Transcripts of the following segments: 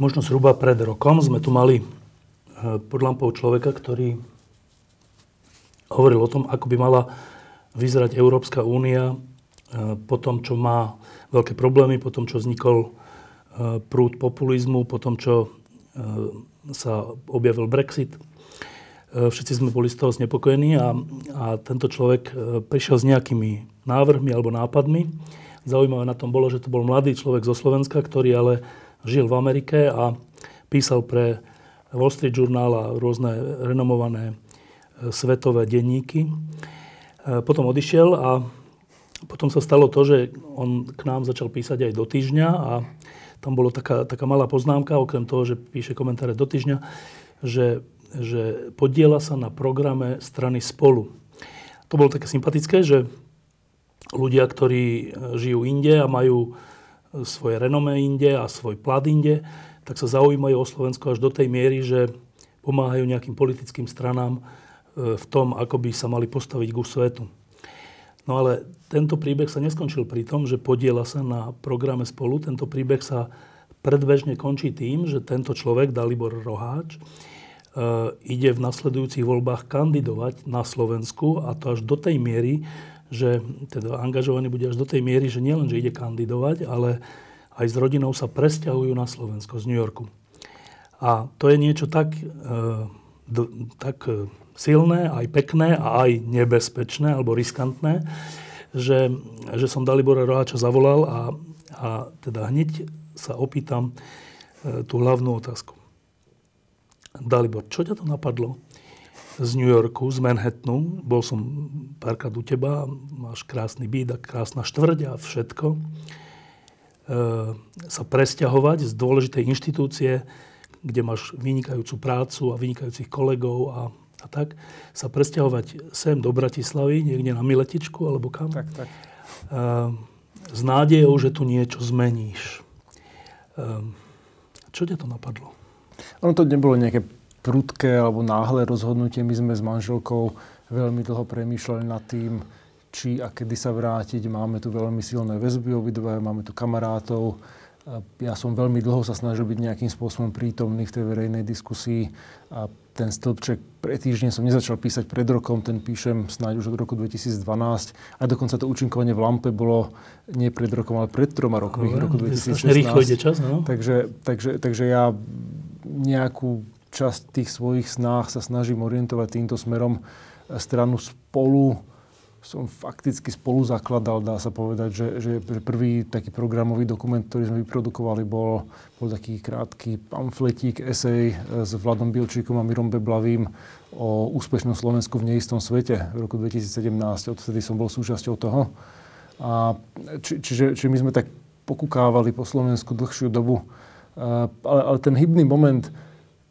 Možno zhruba pred rokom sme tu mali eh, pod lampou človeka, ktorý hovoril o tom, ako by mala vyzerať Európska únia eh, po tom, čo má veľké problémy, po tom, čo vznikol eh, prúd populizmu, po tom, čo sa objavil Brexit. Všetci sme boli z toho znepokojení a, a tento človek prišiel s nejakými návrhmi alebo nápadmi. Zaujímavé na tom bolo, že to bol mladý človek zo Slovenska, ktorý ale žil v Amerike a písal pre Wall Street Journal a rôzne renomované e, svetové denníky. E, potom odišiel a potom sa stalo to, že on k nám začal písať aj do týždňa a tam bolo taká, taká malá poznámka, okrem toho, že píše komentáre do týždňa, že, že podiela sa na programe strany Spolu. To bolo také sympatické, že ľudia, ktorí žijú inde a majú svoje renomé inde a svoj plat inde, tak sa zaujímajú o Slovensko až do tej miery, že pomáhajú nejakým politickým stranám e, v tom, ako by sa mali postaviť ku svetu. No ale tento príbeh sa neskončil pri tom, že podiela sa na programe spolu. Tento príbeh sa predbežne končí tým, že tento človek, Dalibor Roháč, e, ide v nasledujúcich voľbách kandidovať na Slovensku a to až do tej miery, že teda angažovaný bude až do tej miery, že nielen, že ide kandidovať, ale aj s rodinou sa presťahujú na Slovensko z New Yorku. A to je niečo tak, e, do, tak e, silné, aj pekné a aj nebezpečné alebo riskantné, že, že som Dalibora Roháča zavolal a, a teda hneď sa opýtam e, tú hlavnú otázku. Dalibor, čo ťa to napadlo? Z New Yorku, z Manhattanu. Bol som párkrát u teba, máš krásny byt a krásna štvrť a všetko. E, sa presťahovať z dôležitej inštitúcie, kde máš vynikajúcu prácu a vynikajúcich kolegov a, a tak, sa presťahovať sem do Bratislavy, niekde na Miletičku alebo kam. Tak, tak. E, s nádejou, že tu niečo zmeníš. E, čo ťa to napadlo? Ono to nebolo nejaké prudké alebo náhle rozhodnutie. My sme s manželkou veľmi dlho premýšľali nad tým, či a kedy sa vrátiť. Máme tu veľmi silné väzby obidve, máme tu kamarátov. Ja som veľmi dlho sa snažil byť nejakým spôsobom prítomný v tej verejnej diskusii a ten stĺpček pre týždeň som nezačal písať pred rokom, ten píšem snáď už od roku 2012 a dokonca to účinkovanie v Lampe bolo nie pred rokom, ale pred troma rokmi, v roku 2016. Rýchlo ide čas, no? Takže, takže, takže ja nejakú časť tých svojich snách sa snažím orientovať týmto smerom. Stranu spolu som fakticky spolu zakladal, dá sa povedať, že, že, že prvý taký programový dokument, ktorý sme vyprodukovali, bol, bol taký krátky pamfletík, esej s Vladom Bilčíkom a Mirom Beblavým o úspešnom Slovensku v neistom svete v roku 2017. Odtedy som bol súčasťou toho. A či, čiže, čiže my sme tak pokukávali po Slovensku dlhšiu dobu. Ale, ale ten hybný moment,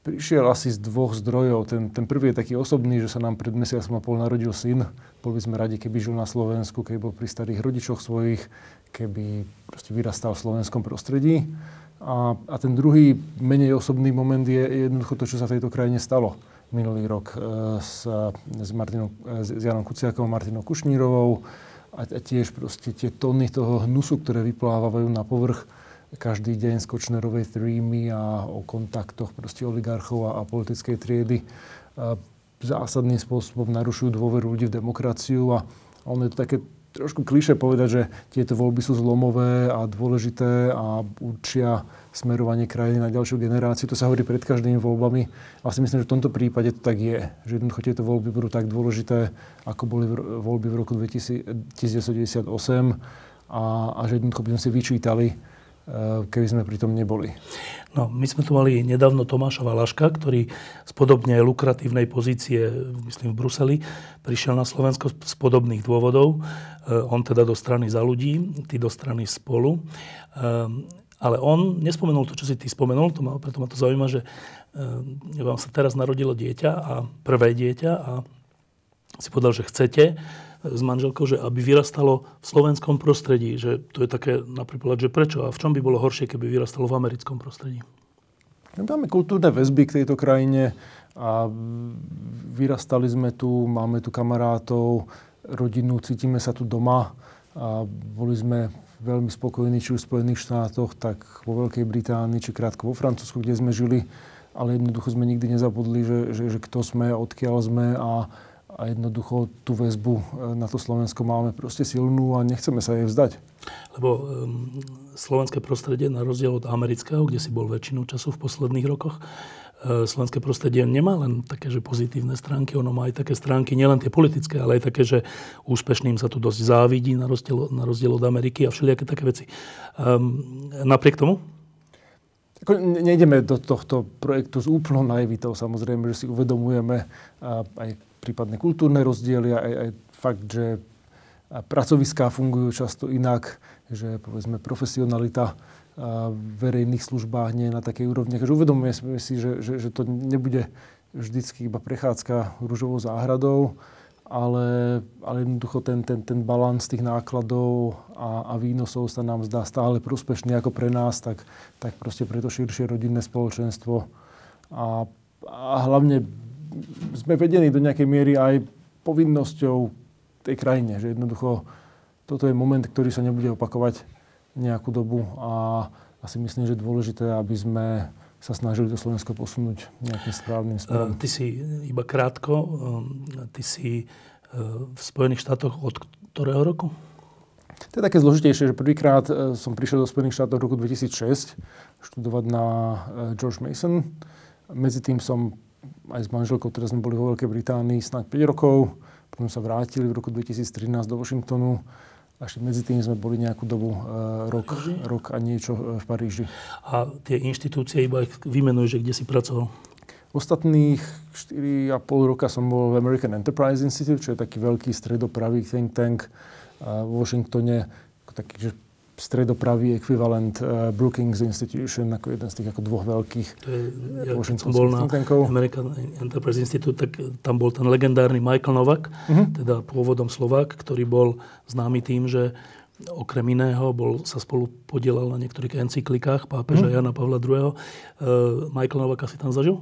prišiel asi z dvoch zdrojov. Ten, ten prvý je taký osobný, že sa nám pred mesiacom a pol narodil syn. Boli sme radi, keby žil na Slovensku, keby bol pri starých rodičoch svojich, keby proste vyrastal v slovenskom prostredí. A, a ten druhý, menej osobný moment je, je jednoducho to, čo sa v tejto krajine stalo minulý rok e, s, s, Martinou, e, s Janom Kuciakom a Martinou Kušnírovou a, a tiež proste tie tóny toho hnusu, ktoré vyplávajú na povrch každý deň z Kočnerovej trímy a o kontaktoch proste oligarchov a, a politickej triedy zásadným spôsobom narušujú dôveru ľudí v demokraciu a ono je to také trošku kliše povedať, že tieto voľby sú zlomové a dôležité a určia smerovanie krajiny na ďalšiu generáciu. To sa hovorí pred každými voľbami. A si myslím, že v tomto prípade to tak je. Že jednoducho tieto voľby budú tak dôležité, ako boli voľby v roku 1998 a, a že jednoducho by sme si vyčítali keby sme pri tom neboli. No, my sme tu mali nedávno Tomáša Valaška, ktorý z podobne lukratívnej pozície, myslím v Bruseli, prišiel na Slovensko z podobných dôvodov. E, on teda do strany za ľudí, ty do strany spolu. E, ale on nespomenul to, čo si ty spomenul, to ma, preto ma to zaujíma, že vám sa teraz narodilo dieťa a prvé dieťa a si povedal, že chcete s manželkou, že aby vyrastalo v slovenskom prostredí. Že to je také napríklad, že prečo a v čom by bolo horšie, keby vyrastalo v americkom prostredí? No, máme kultúrne väzby k tejto krajine a vyrastali sme tu, máme tu kamarátov, rodinu, cítime sa tu doma a boli sme veľmi spokojní, či už v Spojených štátoch, tak vo Veľkej Británii, či krátko vo Francúzsku, kde sme žili, ale jednoducho sme nikdy nezabudli, že, že, že kto sme, odkiaľ sme a a jednoducho tú väzbu e, na to Slovensko máme proste silnú a nechceme sa jej vzdať. Lebo um, slovenské prostredie, na rozdiel od amerického, kde si bol väčšinu času v posledných rokoch, uh, slovenské prostredie nemá len také, že pozitívne stránky, ono má aj také stránky, nielen tie politické, ale aj také, že úspešným sa tu dosť závidí na rozdiel, na rozdiel od Ameriky a všelijaké také veci. Um, napriek tomu? Nejdeme do tohto projektu s úplnou naivitou. Samozrejme, že si uvedomujeme aj prípadné kultúrne rozdiely a aj, aj fakt, že pracoviská fungujú často inak, že povedzme profesionalita v verejných službách nie je na takej úrovni. Takže uvedomujeme si, že, že, že to nebude vždycky iba prechádzka rúžovou záhradou, ale, ale jednoducho ten, ten, ten balans tých nákladov a, a výnosov sa nám zdá stále prospešný ako pre nás, tak, tak proste pre to širšie rodinné spoločenstvo. A, a hlavne sme vedení do nejakej miery aj povinnosťou tej krajine, že jednoducho toto je moment, ktorý sa nebude opakovať nejakú dobu a asi myslím, že je dôležité, aby sme sa snažili to Slovensko posunúť nejakým správnym smerom. Ty si iba krátko, ty si e, v Spojených štátoch od ktorého roku? To je také zložitejšie, že prvýkrát e, som prišiel do Spojených štátov v roku 2006 študovať na e, George Mason. Medzi tým som aj s manželkou, teraz sme boli vo Veľkej Británii snáď 5 rokov, potom sa vrátili v roku 2013 do Washingtonu a ešte medzi tým sme boli nejakú dobu, uh, rok, rok a niečo uh, v Paríži. A tie inštitúcie iba ich vymenujú, že kde si pracoval? Ostatných 4,5 roka som bol v American Enterprise Institute, čo je taký veľký stredopravý think tank uh, v Washingtone, taký, že stredopravý ekvivalent uh, Brookings Institution, ako jeden z tých ako dvoch veľkých to je, ja, keď som bol na American Enterprise Institute, tak tam bol ten legendárny Michael Novak, uh-huh. teda pôvodom Slovák, ktorý bol známy tým, že okrem iného bol, sa spolu podielal na niektorých encyklikách pápeža uh-huh. Jana Pavla II. Uh, Michael Novaka si tam zažil?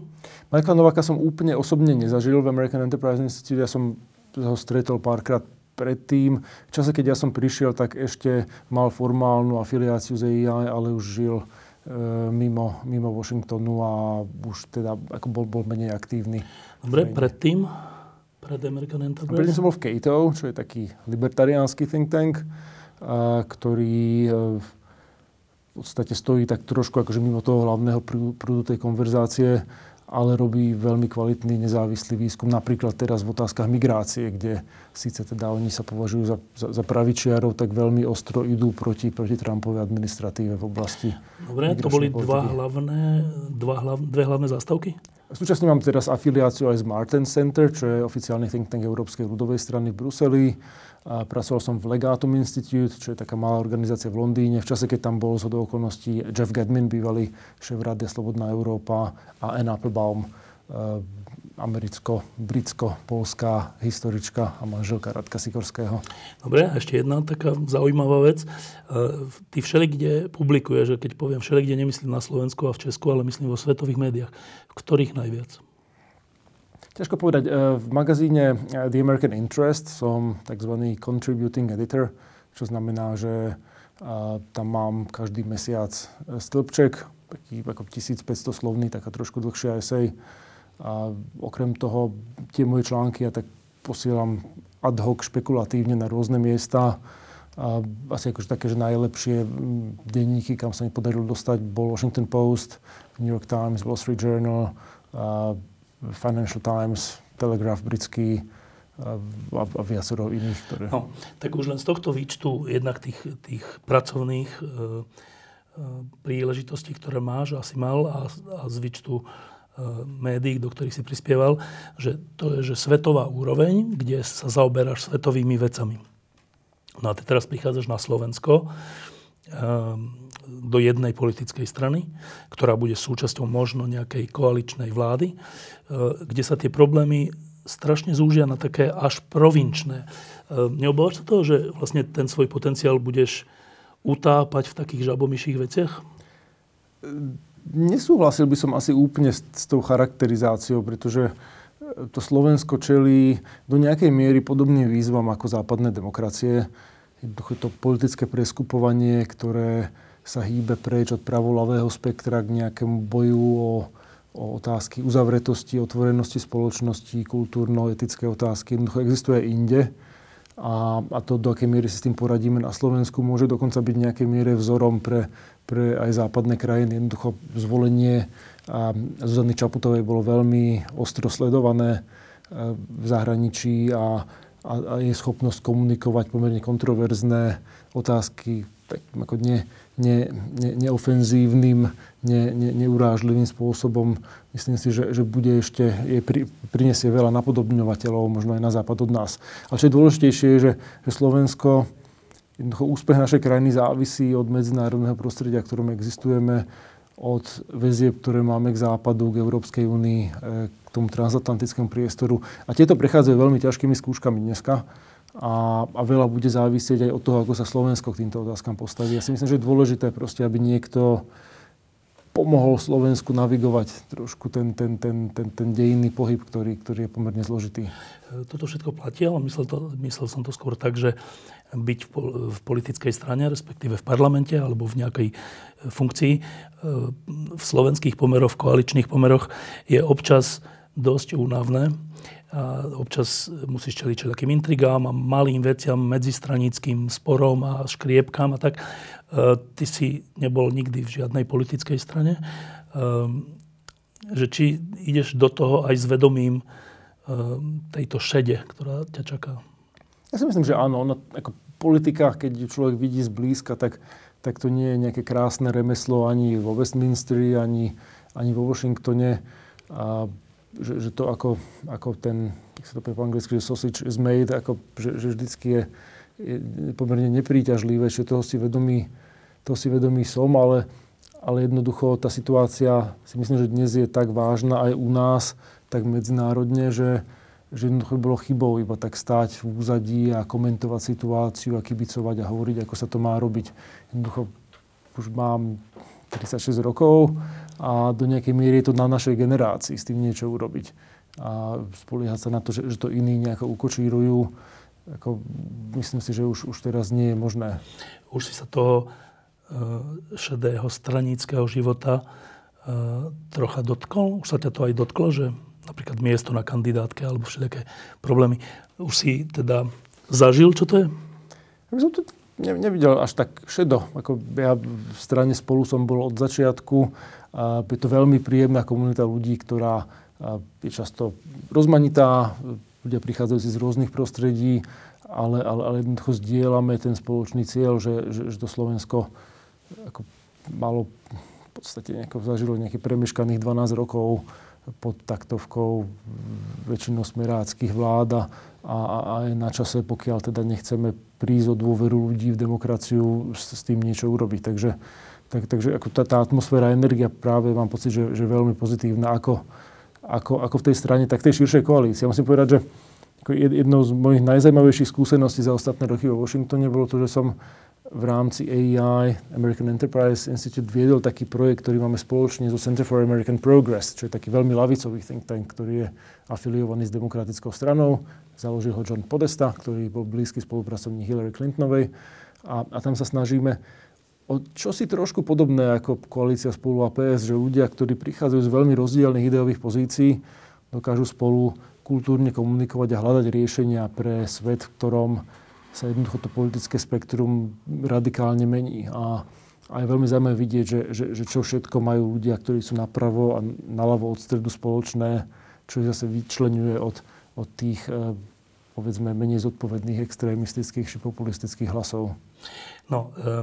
Michael Novaka som úplne osobne nezažil v American Enterprise Institute. Ja som ho stretol párkrát predtým. V čase, keď ja som prišiel, tak ešte mal formálnu afiliáciu z EIA, ale už žil e, mimo, mimo Washingtonu a už teda ako bol, bol menej aktívny. Dobre, predtým? Pred American Enterprise? Predtým som bol v Cato, čo je taký libertariánsky think tank, a, ktorý e, v podstate stojí tak trošku akože mimo toho hlavného prúdu tej konverzácie ale robí veľmi kvalitný nezávislý výskum, napríklad teraz v otázkach migrácie, kde síce teda oni sa považujú za, za, za pravičiarov, tak veľmi ostro idú proti, proti Trumpovej administratíve v oblasti Dobre, to boli dva hlavné, dva hlav, dve hlavné zástavky? Súčasne mám teraz afiliáciu aj z Martin Center, čo je oficiálny think tank Európskej ľudovej strany v Bruseli. Pracoval som v Legatum Institute, čo je taká malá organizácia v Londýne. V čase, keď tam bol z okolností Jeff Gedmin, bývalý šéf Rádia Slobodná Európa a Anne Applebaum, eh, americko-britsko-polská historička a manželka Radka Sikorského. Dobre, a ešte jedna taká zaujímavá vec. Eh, ty všelikde publikuješ, že keď poviem všelikde, nemyslím na Slovensku a v Česku, ale myslím vo svetových médiách. V ktorých najviac? Ťažko povedať. E, v magazíne e, The American Interest som tzv. contributing editor, čo znamená, že e, tam mám každý mesiac stĺpček, taký ako 1500 slovný, taká trošku dlhšia esej. A okrem toho tie moje články ja tak posielam ad hoc špekulatívne na rôzne miesta. A asi akože také, že najlepšie denníky, kam sa mi podarilo dostať, bol Washington Post, New York Times, Wall Street Journal, a Financial Times, Telegraph britský a, a viacero iných. Ktoré... No, tak už len z tohto výčtu jednak tých, tých pracovných e, e príležitosti, ktoré máš, asi mal a, a z výčtu médií, do ktorých si prispieval, že to je že svetová úroveň, kde sa zaoberáš svetovými vecami. No a ty teraz prichádzaš na Slovensko do jednej politickej strany, ktorá bude súčasťou možno nejakej koaličnej vlády, kde sa tie problémy strašne zúžia na také až provinčné. Neobávaš sa toho, že vlastne ten svoj potenciál budeš utápať v takých žabomyších veciach? Nesúhlasil by som asi úplne s, s tou charakterizáciou, pretože e, to Slovensko čelí do nejakej miery podobným výzvam ako západné demokracie. Jednoducho to politické preskupovanie, ktoré sa hýbe preč od pravolavého spektra k nejakému boju o, o otázky uzavretosti, otvorenosti spoločnosti, kultúrno-etické otázky. Jednoducho existuje inde a, a to, do akej miery si s tým poradíme na Slovensku, môže dokonca byť v nejakej miere vzorom pre, pre aj západné krajiny. Jednoducho zvolenie a Zuzany Čaputovej bolo veľmi ostro sledované e, v zahraničí a, a, a jej schopnosť komunikovať pomerne kontroverzné otázky tak, ako ne, ne, ne, neofenzívnym, ne, ne, neurážlivým spôsobom. Myslím si, že, že bude ešte, je, pri, prinesie veľa napodobňovateľov, možno aj na západ od nás. Ale čo je dôležitejšie, že, že Slovensko, jednoducho úspech našej krajiny závisí od medzinárodného prostredia, v ktorom existujeme, od väzieb, ktoré máme k západu, k Európskej únii, e, k tomu transatlantickému priestoru. A tieto prechádzajú veľmi ťažkými skúškami dneska a, a veľa bude závisieť aj od toho, ako sa Slovensko k týmto otázkam postaví. Ja si myslím, že je dôležité proste, aby niekto pomohol Slovensku navigovať trošku ten, ten, ten, ten, ten dejinný pohyb, ktorý, ktorý je pomerne zložitý. Toto všetko platí, ale myslel, to, myslel som to skôr tak, že byť v, v politickej strane, respektíve v parlamente alebo v nejakej funkcii e, v slovenských pomeroch, v koaličných pomeroch je občas dosť únavné a občas musíš čeliť takým intrigám a malým veciam, medzistranickým sporom a škriepkám a tak. E, ty si nebol nikdy v žiadnej politickej strane. E, že či ideš do toho aj s vedomím e, tejto šede, ktorá ťa čaká? Ja si myslím, že áno. Ono, ako politika, keď človek vidí zblízka, tak, tak to nie je nejaké krásne remeslo ani vo Westminsteri, ani, ani vo Washingtone. A že, že to ako, ako ten, jak sa to povie po anglicky, že sausage is made, ako, že, že vždycky je, je pomerne nepríťažlivé, že toho si vedomý, toho si vedomý som, ale, ale jednoducho tá situácia si myslím, že dnes je tak vážna aj u nás, tak medzinárodne, že, že jednoducho bolo chybou iba tak stáť v úzadí a komentovať situáciu a kibicovať a hovoriť, ako sa to má robiť. Jednoducho už mám 36 rokov a do nejakej miery je to na našej generácii s tým niečo urobiť. A spoliehať sa na to, že, že to iní nejako ukočírujú, ako, myslím si, že už, už teraz nie je možné. Už si sa toho uh, šedého stranického života uh, trocha dotkol? Už sa ťa to aj dotklo, že napríklad miesto na kandidátke alebo všetké problémy. Už si teda zažil, čo to je? Ja som to ne, nevidel až tak šedo. Ako ja v strane spolu som bol od začiatku je to veľmi príjemná komunita ľudí, ktorá je často rozmanitá, ľudia prichádzajúci z rôznych prostredí, ale, ale, ale jednoducho zdieľame ten spoločný cieľ, že, že, že to Slovensko ako malo v podstate nejako zažilo nejakých premeškaných 12 rokov pod taktovkou väčšinou smeráckých vlád a, a je na čase, pokiaľ teda nechceme prísť o dôveru ľudí v demokraciu, s, s tým niečo urobiť. Takže tak, takže ako tá, tá atmosféra, energia práve mám pocit, že, že veľmi pozitívna ako, ako, ako v tej strane, tak tej širšej koalícii. Ja musím povedať, že jednou z mojich najzajímavejších skúseností za ostatné roky vo Washingtone bolo to, že som v rámci AEI, American Enterprise Institute, viedol taký projekt, ktorý máme spoločne so Center for American Progress, čo je taký veľmi lavicový think tank, ktorý je afiliovaný s demokratickou stranou. Založil ho John Podesta, ktorý bol blízky spolupracovník Hillary Clintonovej. A, a tam sa snažíme o čosi trošku podobné ako koalícia spolu a PS, že ľudia, ktorí prichádzajú z veľmi rozdielnych ideových pozícií, dokážu spolu kultúrne komunikovať a hľadať riešenia pre svet, v ktorom sa jednoducho to politické spektrum radikálne mení. A, a je veľmi zaujímavé vidieť, že, že, že čo všetko majú ľudia, ktorí sú napravo a naľavo od stredu spoločné, čo ich zase vyčlenuje od, od tých, eh, povedzme, menej zodpovedných extrémistických či populistických hlasov. No, e,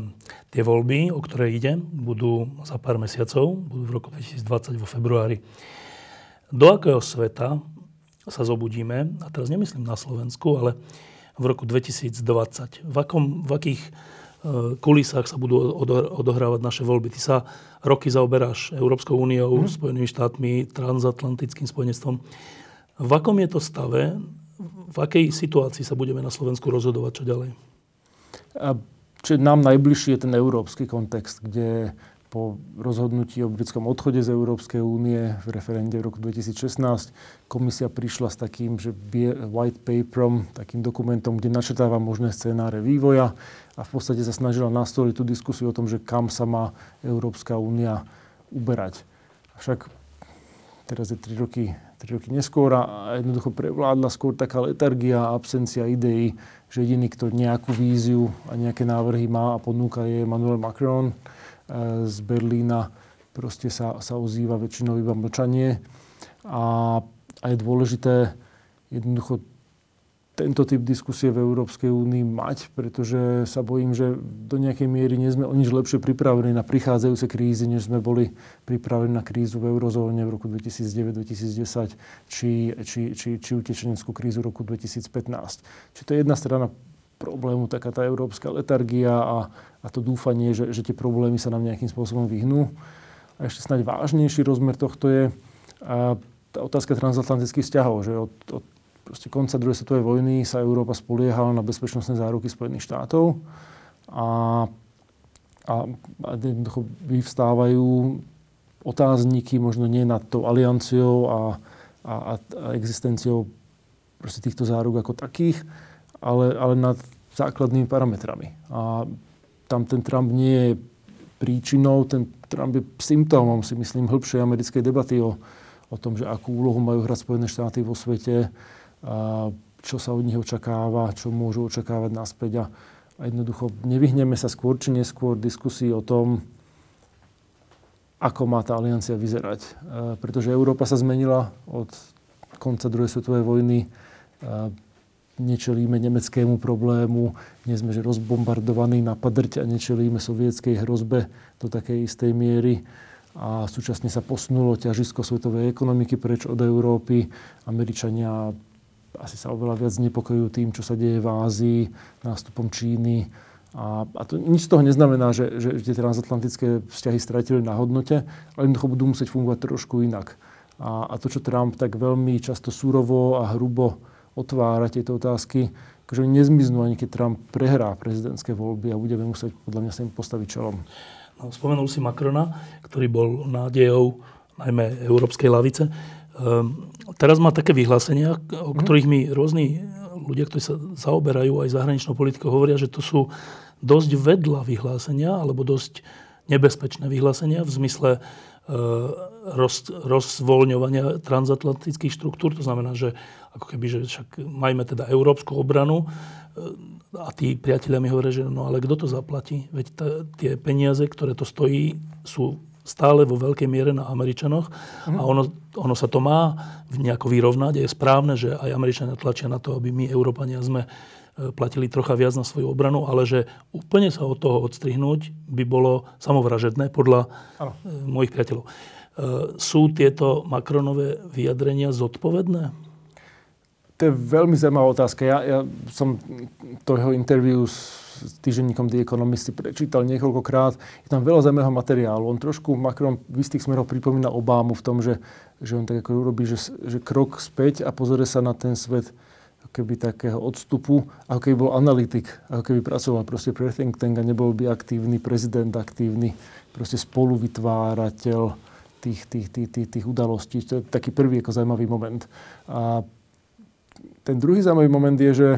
tie voľby, o ktoré ide, budú za pár mesiacov, budú v roku 2020 vo februári. Do akého sveta sa zobudíme, a teraz nemyslím na Slovensku, ale v roku 2020? V, akom, v akých e, kulisách sa budú odohrávať naše voľby. Ty sa roky zaoberáš Európskou úniou, mm. Spojenými štátmi, transatlantickým spojenectvom. V akom je to stave? V akej situácii sa budeme na Slovensku rozhodovať čo ďalej? A, čiže nám najbližší je ten európsky kontext, kde po rozhodnutí o britskom odchode z Európskej únie v referende v roku 2016 komisia prišla s takým, že white paperom, takým dokumentom, kde načrtáva možné scenáre vývoja a v podstate sa snažila nastoliť tú diskusiu o tom, že kam sa má Európska únia uberať. Však teraz je 3 roky, 3 roky neskôr a jednoducho prevládla skôr taká letargia a absencia ideí, že jediný, kto nejakú víziu a nejaké návrhy má a ponúka je Emmanuel Macron z Berlína proste sa, sa ozýva väčšinou iba mlčanie. A, a je dôležité jednoducho tento typ diskusie v Európskej únii mať, pretože sa bojím, že do nejakej miery nie sme o nič lepšie pripravení na prichádzajúce krízy, než sme boli pripravení na krízu v eurozóne v roku 2009-2010 či, či, či, či utečeneckú krízu roku 2015. Čiže to je jedna strana problému, taká tá európska letargia a, a to dúfanie, že, že tie problémy sa nám nejakým spôsobom vyhnú. A ešte snáď vážnejší rozmer tohto je a, tá otázka transatlantických vzťahov, že od, od proste konca druhej svetovej vojny sa Európa spoliehala na bezpečnostné záruky Spojených štátov a, a, a vyvstávajú otázniky možno nie nad tou alianciou a, a, a existenciou proste týchto záruk ako takých, ale, ale nad základnými parametrami. A tam ten Trump nie je príčinou, ten Trump je symptómom, si myslím, hĺbšej americkej debaty o, o tom, že akú úlohu majú hrať Spojené štáty vo svete, a čo sa od nich očakáva, čo môžu očakávať naspäť. A, a jednoducho nevyhneme sa skôr či neskôr diskusii o tom, ako má tá aliancia vyzerať. E, pretože Európa sa zmenila od konca druhej svetovej vojny. E, nečelíme nemeckému problému, nie sme že rozbombardovaní na padrť a nečelíme sovietskej hrozbe do takej istej miery. A súčasne sa posunulo ťažisko svetovej ekonomiky preč od Európy. Američania asi sa oveľa viac nepokojujú tým, čo sa deje v Ázii, nástupom Číny. A, a to nič z toho neznamená, že, že, tie transatlantické vzťahy stratili na hodnote, ale jednoducho budú musieť fungovať trošku inak. A, a to, čo Trump tak veľmi často súrovo a hrubo otvárať tieto otázky, že nezmiznú ani keď Trump prehrá prezidentské voľby a budeme musieť podľa mňa sa im postaviť čelom. No, spomenul si Macrona, ktorý bol nádejou najmä európskej lavice. Um, teraz má také vyhlásenia, o mhm. ktorých mi rôzni ľudia, ktorí sa zaoberajú aj zahraničnou politikou, hovoria, že to sú dosť vedľa vyhlásenia, alebo dosť nebezpečné vyhlásenia v zmysle roz, rozvoľňovania transatlantických štruktúr. To znamená, že ako keby, že však majme teda európsku obranu e, a tí priatelia mi hovoria, že no ale kto to zaplatí? Veď t- tie peniaze, ktoré to stojí, sú stále vo veľkej miere na Američanoch mm. a ono, ono sa to má nejako vyrovnať. Je správne, že aj Američania tlačia na to, aby my, Európania, sme E, platili trocha viac na svoju obranu, ale že úplne sa od toho odstrihnúť by bolo samovražedné podľa ano. E, mojich priateľov. E, sú tieto Macronové vyjadrenia zodpovedné? To je veľmi zaujímavá otázka. Ja, ja som to jeho interviu s týženníkom The Economist prečítal niekoľkokrát. Je tam veľa zaujímavého materiálu. On trošku Macron v istých smeroch pripomína Obámu v tom, že, že on tak ako urobí, že, že krok späť a pozrie sa na ten svet keby takého odstupu, ako keby bol analytik, ako keby pracoval proste pre think tank a nebol by aktívny prezident, aktívny proste spoluvytvárateľ tých, tých, tých, tých, tých udalostí. To je taký prvý ako zaujímavý moment. A ten druhý zaujímavý moment je, že,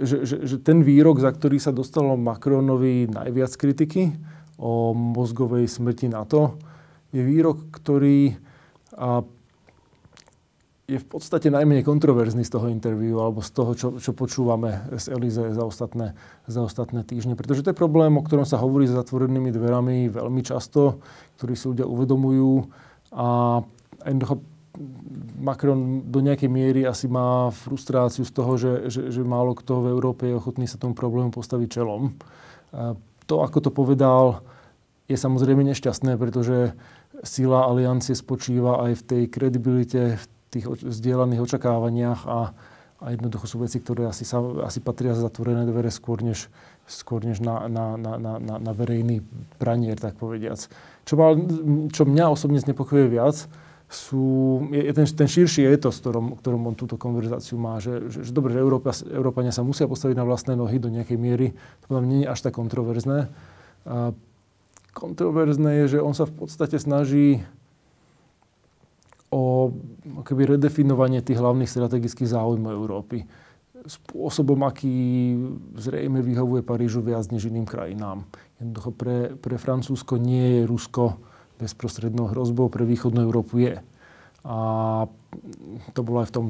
že, že, že ten výrok, za ktorý sa dostalo Macronovi najviac kritiky o mozgovej smrti NATO, je výrok, ktorý a je v podstate najmenej kontroverzný z toho interviu alebo z toho, čo, čo počúvame z Elize za ostatné, za ostatné týždne. Pretože to je problém, o ktorom sa hovorí za zatvorenými dverami veľmi často, ktorý si ľudia uvedomujú a jednoducho Macron do nejakej miery asi má frustráciu z toho, že, že, že málo kto v Európe je ochotný sa tomu problému postaviť čelom. A to, ako to povedal, je samozrejme nešťastné, pretože sila aliancie spočíva aj v tej kredibilite, v tých vzdielaných očakávaniach a, a jednoducho sú veci, ktoré asi, sa, asi patria za zatvorené dvere skôr než, skôr než na, na, na, na, na verejný pranier, tak povediac. Čo, mal, čo mňa osobne znepokojuje viac, sú, je, ten, ten širší etos, ktorom, ktorom on túto konverzáciu má. Že, že, že dobre, že Európa, Európania sa musia postaviť na vlastné nohy do nejakej miery. To podľa nie je až tak kontroverzné. A kontroverzné je, že on sa v podstate snaží o keby redefinovanie tých hlavných strategických záujmov Európy spôsobom, aký zrejme vyhovuje Parížu viac než iným krajinám. Jednoducho pre, pre Francúzsko nie je Rusko bezprostrednou hrozbou, pre východnú Európu je. A to bolo aj v tom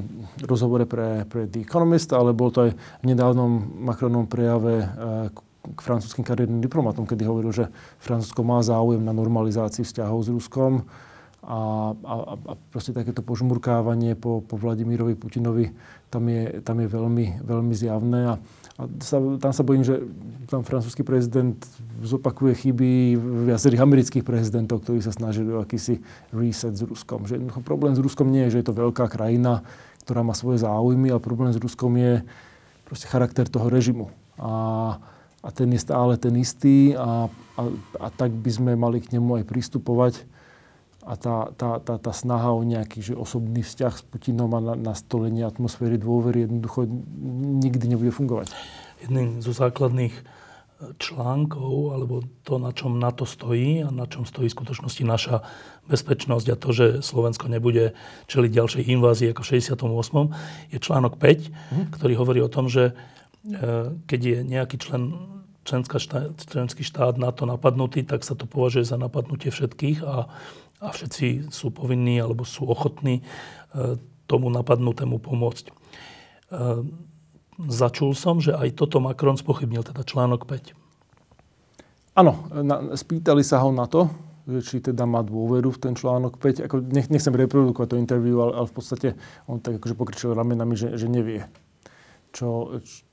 rozhovore pre, pre The Economist, ale bol to aj v nedávnom Macronom prejave eh, k francúzským kariérnym diplomatom, kedy hovoril, že Francúzsko má záujem na normalizácii vzťahov s Ruskom a, a, a proste takéto požmurkávanie po, po Vladimírovi Putinovi tam je, tam je veľmi, veľmi zjavné a, a sa, tam sa bojím, že tam francúzsky prezident zopakuje chyby viacerých amerických prezidentov, ktorí sa snažili o akýsi reset s Ruskom. Že problém s Ruskom nie je, že je to veľká krajina, ktorá má svoje záujmy, ale problém s Ruskom je proste charakter toho režimu. A, a ten je stále ten istý a, a, a tak by sme mali k nemu aj pristupovať a tá, tá, tá, tá snaha o nejaký že osobný vzťah s Putinom a na, nastolenie atmosféry dôvery jednoducho nikdy nebude fungovať. Jedným zo základných e, článkov, alebo to, na čom NATO stojí a na čom stojí v skutočnosti naša bezpečnosť a to, že Slovensko nebude čeliť ďalšej invázii ako v 68. je článok 5, mm. ktorý hovorí o tom, že e, keď je nejaký člen členská štát, členský štát NATO napadnutý, tak sa to považuje za napadnutie všetkých a a všetci sú povinní alebo sú ochotní e, tomu napadnutému pomôcť. E, začul som, že aj toto Macron spochybnil, teda článok 5. Áno, spýtali sa ho na to, že či teda má dôveru v ten článok 5. Ako nech, nechcem reprodukovať to interviu, ale, ale v podstate on tak akože pokričil ramenami, že, že nevie. Čo, čo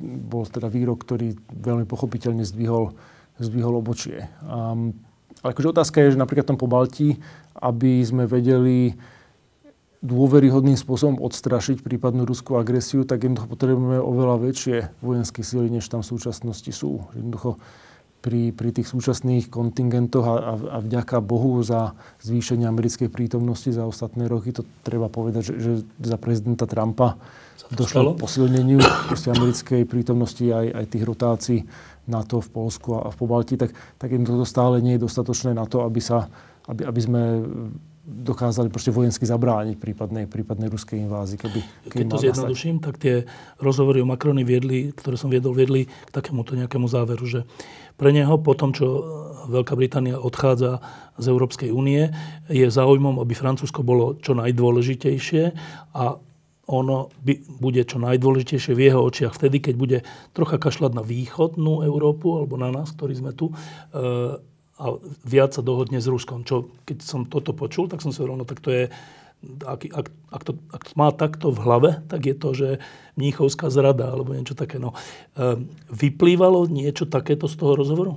bol teda výrok, ktorý veľmi pochopiteľne zdvihol, zdvihol obočie. Um, ale akože otázka je, že napríklad tom po Balti, aby sme vedeli dôveryhodným spôsobom odstrašiť prípadnú ruskú agresiu, tak jednoducho potrebujeme oveľa väčšie vojenské sily, než tam v súčasnosti sú. Jednoducho pri, pri tých súčasných kontingentoch a, a, a vďaka Bohu za zvýšenie americkej prítomnosti za ostatné roky, to treba povedať, že, že za prezidenta Trumpa došlo k posilneniu americkej prítomnosti aj, aj tých rotácií NATO v Polsku a v Pobalti, tak, tak im toto stále nie je dostatočné na to, aby, sa, aby, aby sme dokázali proste vojensky zabrániť prípadnej, prípadnej ruskej invázii. Keby, keby Keď to zjednoduším, tak tie rozhovory o Macroni viedli, ktoré som viedol, viedli k takémuto nejakému záveru, že pre neho po tom, čo Veľká Británia odchádza z Európskej únie, je záujmom, aby Francúzsko bolo čo najdôležitejšie a ono by, bude čo najdôležitejšie v jeho očiach vtedy, keď bude trocha kašľať na východnú Európu alebo na nás, ktorí sme tu, e, a viac sa dohodne s Ruskom. Čo, keď som toto počul, tak som si hovoril, no tak to je, ak, ak, ak, to, ak to má takto v hlave, tak je to, že mníchovská zrada alebo niečo také. No, e, vyplývalo niečo takéto z toho rozhovoru?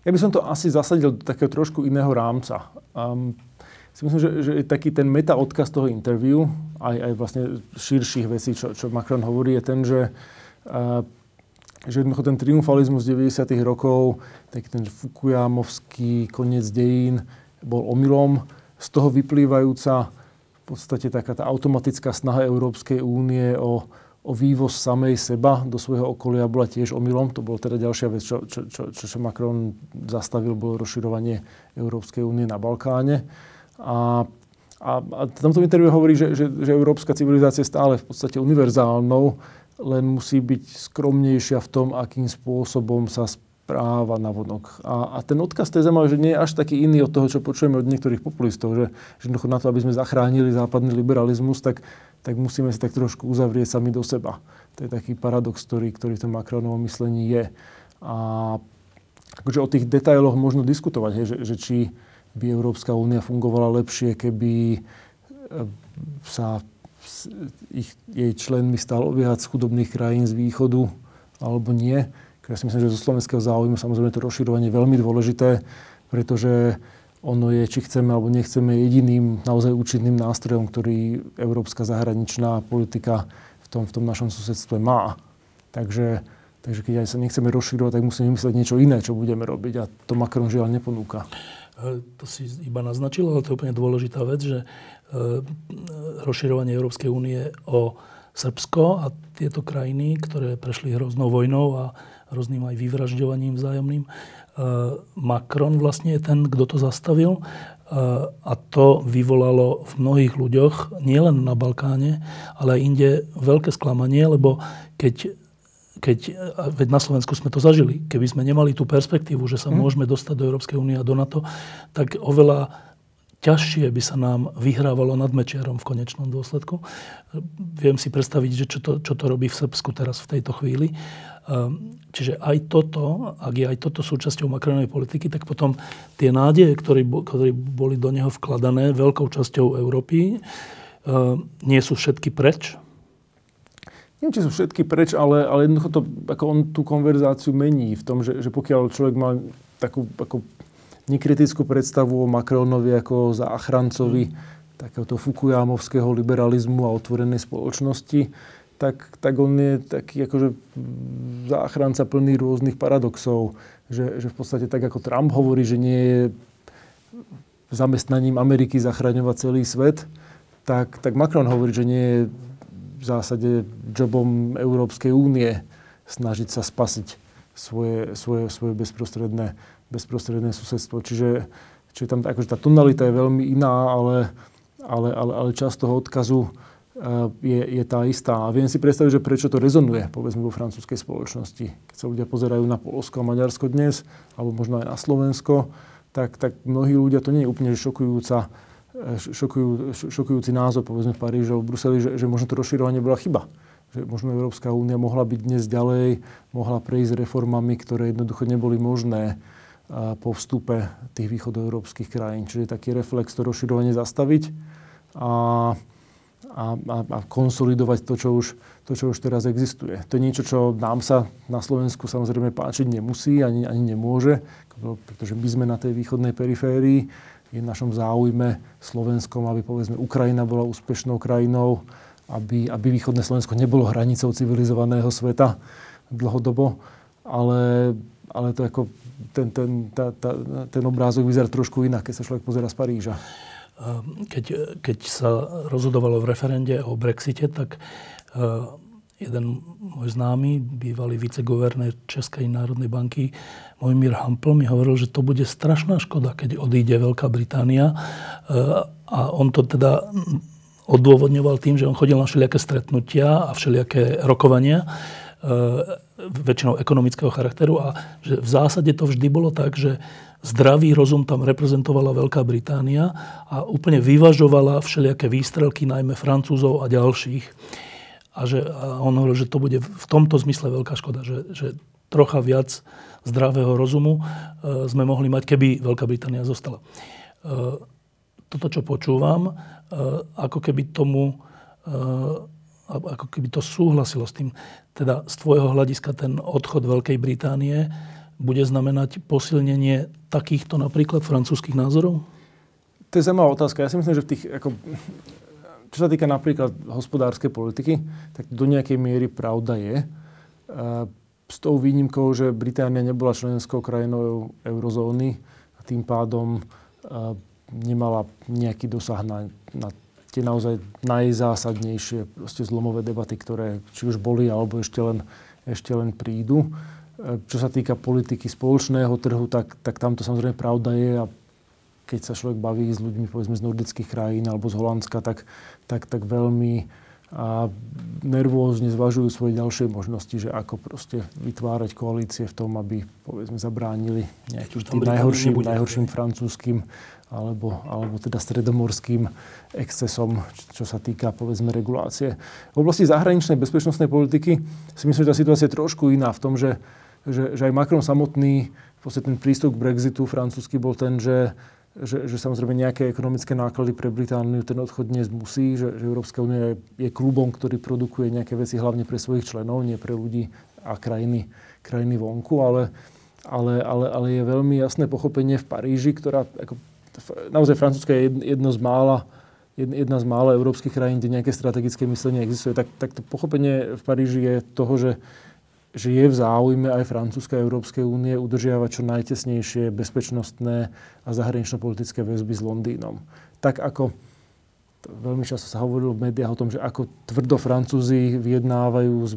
Ja by som to asi zasadil do takého trošku iného rámca. Um, si myslím, že, že taký ten meta odkaz toho interviu, aj, aj vlastne širších vecí, čo, čo Macron hovorí, je ten, že, uh, že jednoducho ten triumfalizmus 90. rokov, taký ten Fukuyamovský koniec dejín bol omylom, z toho vyplývajúca v podstate taká tá automatická snaha Európskej únie o, o vývoz samej seba do svojho okolia bola tiež omylom. To bol teda ďalšia vec, čo, čo, čo, čo Macron zastavil, bolo rozširovanie Európskej únie na Balkáne. A, a, a v tomto interviu hovorí, že, že, že európska civilizácia je stále v podstate univerzálnou, len musí byť skromnejšia v tom, akým spôsobom sa správa na vonok. A, a ten odkaz tej zaujímavý, že nie je až taký iný od toho, čo počujeme od niektorých populistov, že, že na to, aby sme zachránili západný liberalizmus, tak, tak musíme si tak trošku uzavrieť sami do seba. To je taký paradox, ktorý, ktorý v tom Macronovom myslení je. A akože o tých detailoch možno diskutovať, hej, že, že či, by Európska únia fungovala lepšie, keby sa ich, jej členmi stalo viac chudobných krajín z východu alebo nie. Ja si myslím, že zo slovenského záujmu samozrejme to rozširovanie je veľmi dôležité, pretože ono je, či chceme alebo nechceme, jediným naozaj účinným nástrojom, ktorý európska zahraničná politika v tom, v tom našom susedstve má. Takže, takže keď aj sa nechceme rozširovať, tak musíme vymyslieť niečo iné, čo budeme robiť. A to Macron žiaľ neponúka. To si iba naznačil, ale to je úplne dôležitá vec, že E, rozširovanie Európskej únie o Srbsko a tieto krajiny, ktoré prešli hroznou vojnou a hrozným aj vyvražďovaním vzájomným. E, Macron vlastne je ten, kto to zastavil e, a to vyvolalo v mnohých ľuďoch, nielen na Balkáne, ale aj inde veľké sklamanie, lebo keď keď, veď na Slovensku sme to zažili, keby sme nemali tú perspektívu, že sa hm. môžeme dostať do Európskej únie a do NATO, tak oveľa ťažšie by sa nám vyhrávalo nad Mečiarom v konečnom dôsledku. Viem si predstaviť, že čo to, čo to robí v Srbsku teraz v tejto chvíli. Ehm, čiže aj toto, ak je aj toto súčasťou Macronovej politiky, tak potom tie nádeje, ktoré, ktoré boli do neho vkladané veľkou časťou Európy, ehm, nie sú všetky preč. Neviem, či sú všetky preč, ale, ale jednoducho to, ako on tú konverzáciu mení v tom, že, že pokiaľ človek má takú ako nekritickú predstavu o Macronovi ako záchrancovi mm. takéhoto Fukuyamovského liberalizmu a otvorenej spoločnosti, tak, tak on je taký akože záchranca plný rôznych paradoxov. Že, že v podstate tak ako Trump hovorí, že nie je zamestnaním Ameriky zachraňovať celý svet, tak, tak Macron hovorí, že nie je v zásade jobom Európskej únie snažiť sa spasiť svoje, svoje, svoje bezprostredné bezprostredné susedstvo. Čiže, čiže tam akože tá tonalita je veľmi iná, ale, ale, ale, ale časť toho odkazu eh, je, je tá istá. A viem si predstaviť, že prečo to rezonuje, povedzme, vo francúzskej spoločnosti. Keď sa ľudia pozerajú na Polsko a Maďarsko dnes, alebo možno aj na Slovensko, tak, tak mnohí ľudia, to nie je úplne šokujúca, šokujú, šokujúci názor, povedzme v Paríži alebo v Bruseli, že, že možno to rozširovanie bola chyba. Že možno Európska únia mohla byť dnes ďalej, mohla prejsť reformami, ktoré jednoducho neboli možné po vstupe tých východoeurópskych krajín. Čiže taký reflex to rozširovanie zastaviť a, a, a, a konsolidovať to čo, už, to, čo už teraz existuje. To je niečo, čo nám sa na Slovensku samozrejme páčiť nemusí, ani, ani nemôže, pretože my sme na tej východnej periférii. Je v našom záujme Slovenskom, aby povedzme Ukrajina bola úspešnou krajinou, aby, aby východné Slovensko nebolo hranicou civilizovaného sveta dlhodobo, ale, ale to ako ten, ten, tá, tá, ten obrázok vyzerá trošku inak, keď sa človek pozera z Paríža. Ehm, keď, keď sa rozhodovalo v referende o Brexite, tak ehm, jeden môj známy, bývalý viceguvernér Českej národnej banky, Mojmír Hampl, mi hovoril, že to bude strašná škoda, keď odíde Veľká Británia. Ehm, a on to teda odôvodňoval tým, že on chodil na všelijaké stretnutia a všelijaké rokovania väčšinou ekonomického charakteru a že v zásade to vždy bolo tak, že zdravý rozum tam reprezentovala Veľká Británia a úplne vyvažovala všelijaké výstrelky, najmä Francúzov a ďalších. A, že, a on hovoril, že to bude v tomto zmysle veľká škoda, že, že trocha viac zdravého rozumu e, sme mohli mať, keby Veľká Británia zostala. E, toto, čo počúvam, e, ako keby tomu ako keby to súhlasilo s tým. Teda z tvojho hľadiska ten odchod Veľkej Británie bude znamenať posilnenie takýchto napríklad francúzských názorov? To je zaujímavá otázka. Ja si myslím, že v tých, ako, čo sa týka napríklad hospodárskej politiky, tak do nejakej miery pravda je. E, s tou výnimkou, že Británia nebola členskou krajinou eurozóny a tým pádom e, nemala nejaký dosah na, na tie naozaj najzásadnejšie zlomové debaty, ktoré či už boli, alebo ešte len, ešte len prídu. E, čo sa týka politiky spoločného trhu, tak, tak tam to samozrejme pravda je a keď sa človek baví s ľuďmi povedzme z nordických krajín alebo z Holandska, tak, tak, tak veľmi a nervózne zvažujú svoje ďalšie možnosti, že ako proste vytvárať koalície v tom, aby povedzme zabránili nejakým tým najhorším, najhorším francúzským alebo, alebo teda stredomorským excesom, čo sa týka povedzme regulácie. V oblasti zahraničnej bezpečnostnej politiky si myslím, že tá situácia je trošku iná v tom, že, že, že aj Macron samotný, v ten prístup k Brexitu francúzsky bol ten, že, že, že samozrejme nejaké ekonomické náklady pre Britániu ten odchod dnes musí, že, že Európska únia je, klubom, ktorý produkuje nejaké veci hlavne pre svojich členov, nie pre ľudí a krajiny, krajiny vonku, ale, ale, ale, ale je veľmi jasné pochopenie v Paríži, ktorá ako, naozaj Francúzska je jedno z mála jedna z mála európskych krajín, kde nejaké strategické myslenie existuje, tak, tak to pochopenie v Paríži je toho, že že je v záujme aj Francúzska a Európskej únie udržiavať čo najtesnejšie bezpečnostné a zahranično-politické väzby s Londýnom. Tak ako veľmi často sa hovorilo v médiách o tom, že ako tvrdo Francúzi vyjednávajú, z,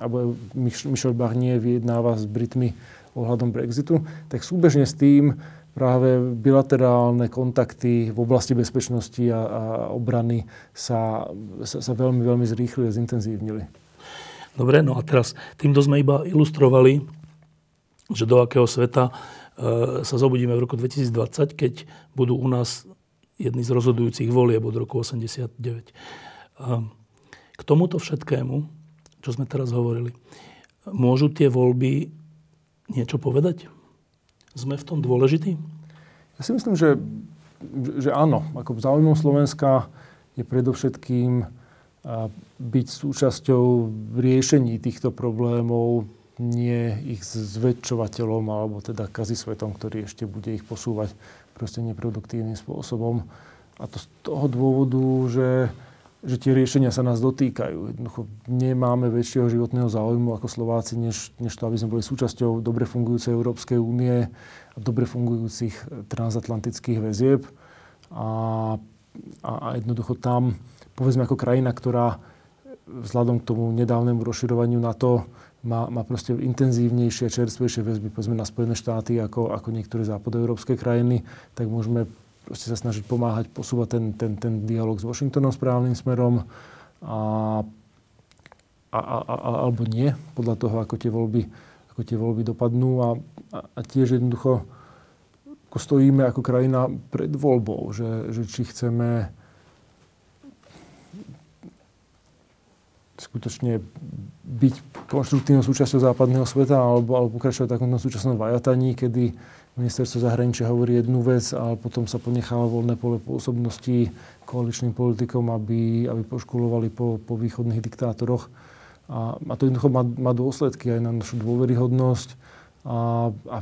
alebo Michel Barnier vyjednáva s Britmi ohľadom Brexitu, tak súbežne s tým práve bilaterálne kontakty v oblasti bezpečnosti a, a obrany sa, sa, sa veľmi, veľmi zrýchlili a zintenzívnili. Dobre, no a teraz týmto sme iba ilustrovali, že do akého sveta e, sa zobudíme v roku 2020, keď budú u nás jedny z rozhodujúcich volieb od roku 89. K tomuto všetkému, čo sme teraz hovorili, môžu tie voľby niečo povedať? Sme v tom dôležití? Ja si myslím, že, že áno. Ako záujmom Slovenska je predovšetkým byť súčasťou riešení týchto problémov, nie ich zväčšovateľom alebo teda kazisvetom, ktorý ešte bude ich posúvať proste neproduktívnym spôsobom. A to z toho dôvodu, že, že tie riešenia sa nás dotýkajú. Jednoducho nemáme väčšieho životného záujmu ako Slováci, než, než to, aby sme boli súčasťou dobre fungujúcej Európskej únie a dobre fungujúcich transatlantických väzieb. A, a, a jednoducho tam povedzme ako krajina, ktorá vzhľadom k tomu nedávnemu rozširovaniu NATO má, má proste intenzívnejšie, čerstvejšie väzby povedzme na Spojené štáty ako, ako niektoré západoeurópske krajiny, tak môžeme proste sa snažiť pomáhať, posúvať ten, ten, ten dialog s Washingtonom správnym smerom a, a, a, a, alebo nie, podľa toho, ako tie voľby, ako tie voľby dopadnú. A, a, a tiež jednoducho ako stojíme ako krajina pred voľbou, že, že či chceme skutočne byť konštruktívnou súčasťou západného sveta alebo, alebo pokračovať takomto súčasnom vajataní, kedy ministerstvo zahraničia hovorí jednu vec a potom sa ponecháva voľné pole pôsobnosti koaličným politikom, aby, aby poškulovali po, po východných diktátoroch. A, a to jednoducho má, má dôsledky aj na našu dôveryhodnosť a, a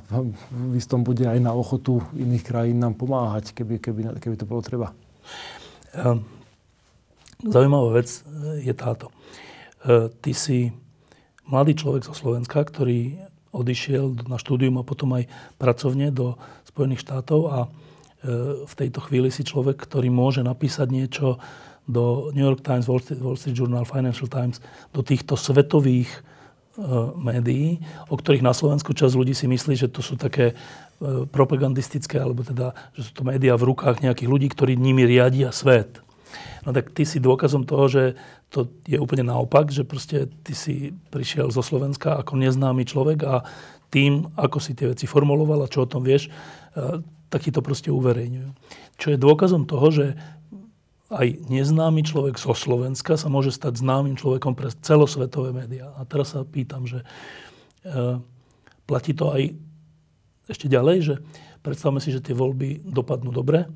v istom bude aj na ochotu iných krajín nám pomáhať, keby, keby, keby to bolo treba. Ehm, zaujímavá vec je táto. E, ty si mladý človek zo Slovenska, ktorý odišiel na štúdium a potom aj pracovne do Spojených štátov a e, v tejto chvíli si človek, ktorý môže napísať niečo do New York Times, Wall Street Journal, Financial Times, do týchto svetových e, médií, o ktorých na Slovensku čas ľudí si myslí, že to sú také propagandistické, alebo teda, že sú to médiá v rukách nejakých ľudí, ktorí nimi riadia svet. No tak ty si dôkazom toho, že to je úplne naopak, že proste ty si prišiel zo Slovenska ako neznámy človek a tým, ako si tie veci formuloval a čo o tom vieš, e, tak ti to proste uverejňujú. Čo je dôkazom toho, že aj neznámy človek zo Slovenska sa môže stať známym človekom pre celosvetové médiá. A teraz sa pýtam, že e, platí to aj ešte ďalej, že predstavme si, že tie voľby dopadnú dobre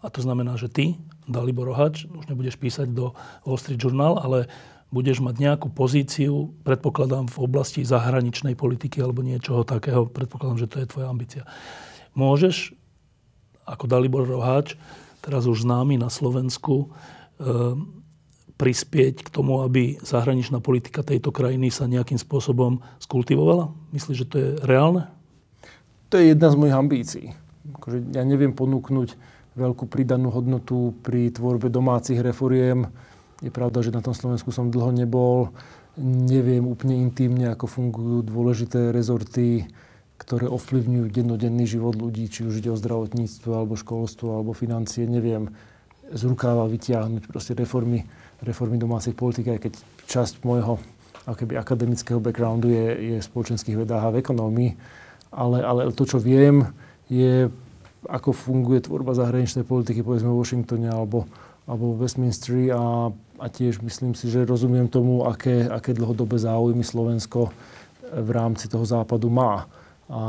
a to znamená, že ty Dalibor Rohač, už nebudeš písať do Wall Street Journal, ale budeš mať nejakú pozíciu, predpokladám, v oblasti zahraničnej politiky alebo niečoho takého, predpokladám, že to je tvoja ambícia. Môžeš, ako Dalibor Roháč, teraz už známy na Slovensku, e, prispieť k tomu, aby zahraničná politika tejto krajiny sa nejakým spôsobom skultivovala? Myslíš, že to je reálne? To je jedna z mojich ambícií. Akože ja neviem ponúknuť veľkú pridanú hodnotu pri tvorbe domácich reforiem. Je pravda, že na tom Slovensku som dlho nebol. Neviem úplne intimne, ako fungujú dôležité rezorty, ktoré ovplyvňujú dennodenný život ľudí, či už ide o zdravotníctvo, alebo školstvo, alebo financie. Neviem z rukáva vytiahnuť proste reformy, reformy domácich politik, aj keď časť môjho akoby akademického backgroundu je, je v spoločenských vedách a v ekonómii. Ale, ale to, čo viem, je ako funguje tvorba zahraničnej politiky, povedzme v Washingtone alebo, alebo v Westminsteri a, a tiež myslím si, že rozumiem tomu, aké, aké dlhodobé záujmy Slovensko v rámci toho západu má. A,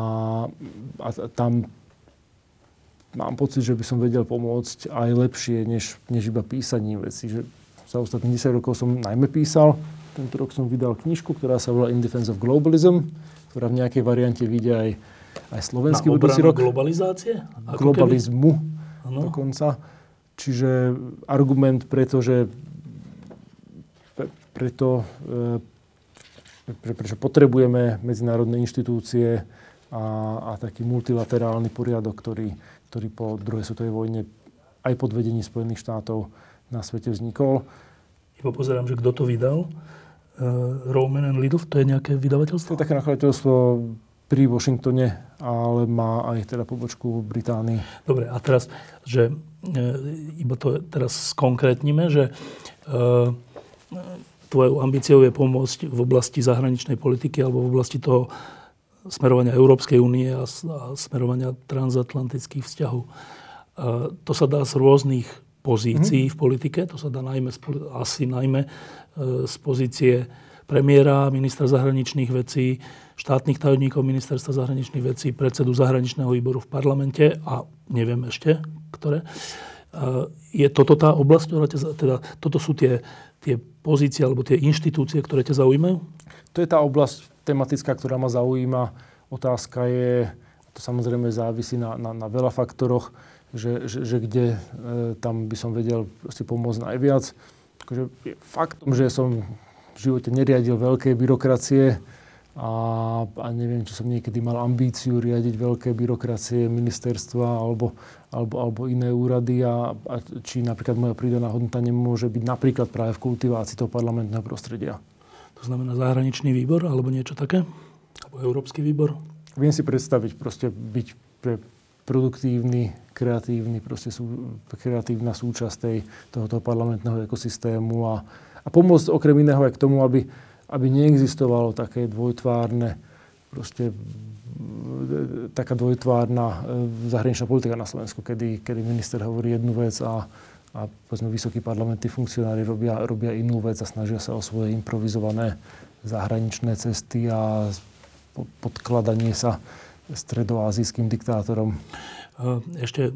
a tam mám pocit, že by som vedel pomôcť aj lepšie, než, než iba písaním veci. Že za ostatných 10 rokov som najmä písal. Tento rok som vydal knižku, ktorá sa volá In Defense of Globalism, ktorá v nejakej variante vidia aj, aj slovenský Na budúci rok. globalizácie? Ako Globalizmu ano. dokonca. Čiže argument preto, že preto, e, prečo potrebujeme medzinárodné inštitúcie a, a taký multilaterálny poriadok, ktorý, ktorý po druhej svetovej vojne aj pod vedením Spojených štátov na svete vznikol. Iba pozerám, že kto to vydal. Uh, Roman and Lidov, to je nejaké vydavateľstvo? To je také nakladateľstvo pri Washingtone, ale má aj teda pobočku v Británii. Dobre, a teraz, že e, iba to teraz skonkrétnime, že e, tvojou ambíciou je pomôcť v oblasti zahraničnej politiky alebo v oblasti toho smerovania Európskej únie a, a smerovania transatlantických vzťahov. E, to sa dá z rôznych pozícií mm. v politike. To sa dá najmä, asi najmä e, z pozície premiéra, ministra zahraničných vecí, štátnych tajomníkov ministerstva zahraničných vecí, predsedu zahraničného výboru v parlamente a neviem ešte, ktoré. E, je toto tá oblasť, ktorá ťa, teda toto sú tie, tie pozície alebo tie inštitúcie, ktoré ťa zaujímajú? To je tá oblasť tematická, ktorá ma zaujíma. Otázka je, to samozrejme závisí na, na, na veľa faktoroch, že, že, že kde e, tam by som vedel si pomôcť najviac. Takže faktom, že som živote neriadil veľké byrokracie a, a neviem, či som niekedy mal ambíciu riadiť veľké byrokracie ministerstva alebo, alebo, alebo iné úrady a, a či napríklad moja prídaná hodnota nemôže byť napríklad práve v kultivácii toho parlamentného prostredia. To znamená zahraničný výbor alebo niečo také? Alebo Európsky výbor? Viem si predstaviť proste byť pre produktívny, kreatívny, proste sú, kreatívna súčasť tej, tohoto parlamentného ekosystému a, a pomôcť okrem iného aj k tomu, aby, aby neexistovalo také dvojtvárne, proste taká dvojtvárna e, zahraničná politika na Slovensku, kedy, kedy minister hovorí jednu vec a, a povedzme vysokí parlamentní funkcionári robia, robia inú vec a snažia sa o svoje improvizované zahraničné cesty a podkladanie sa stredoazijským diktátorom. Ešte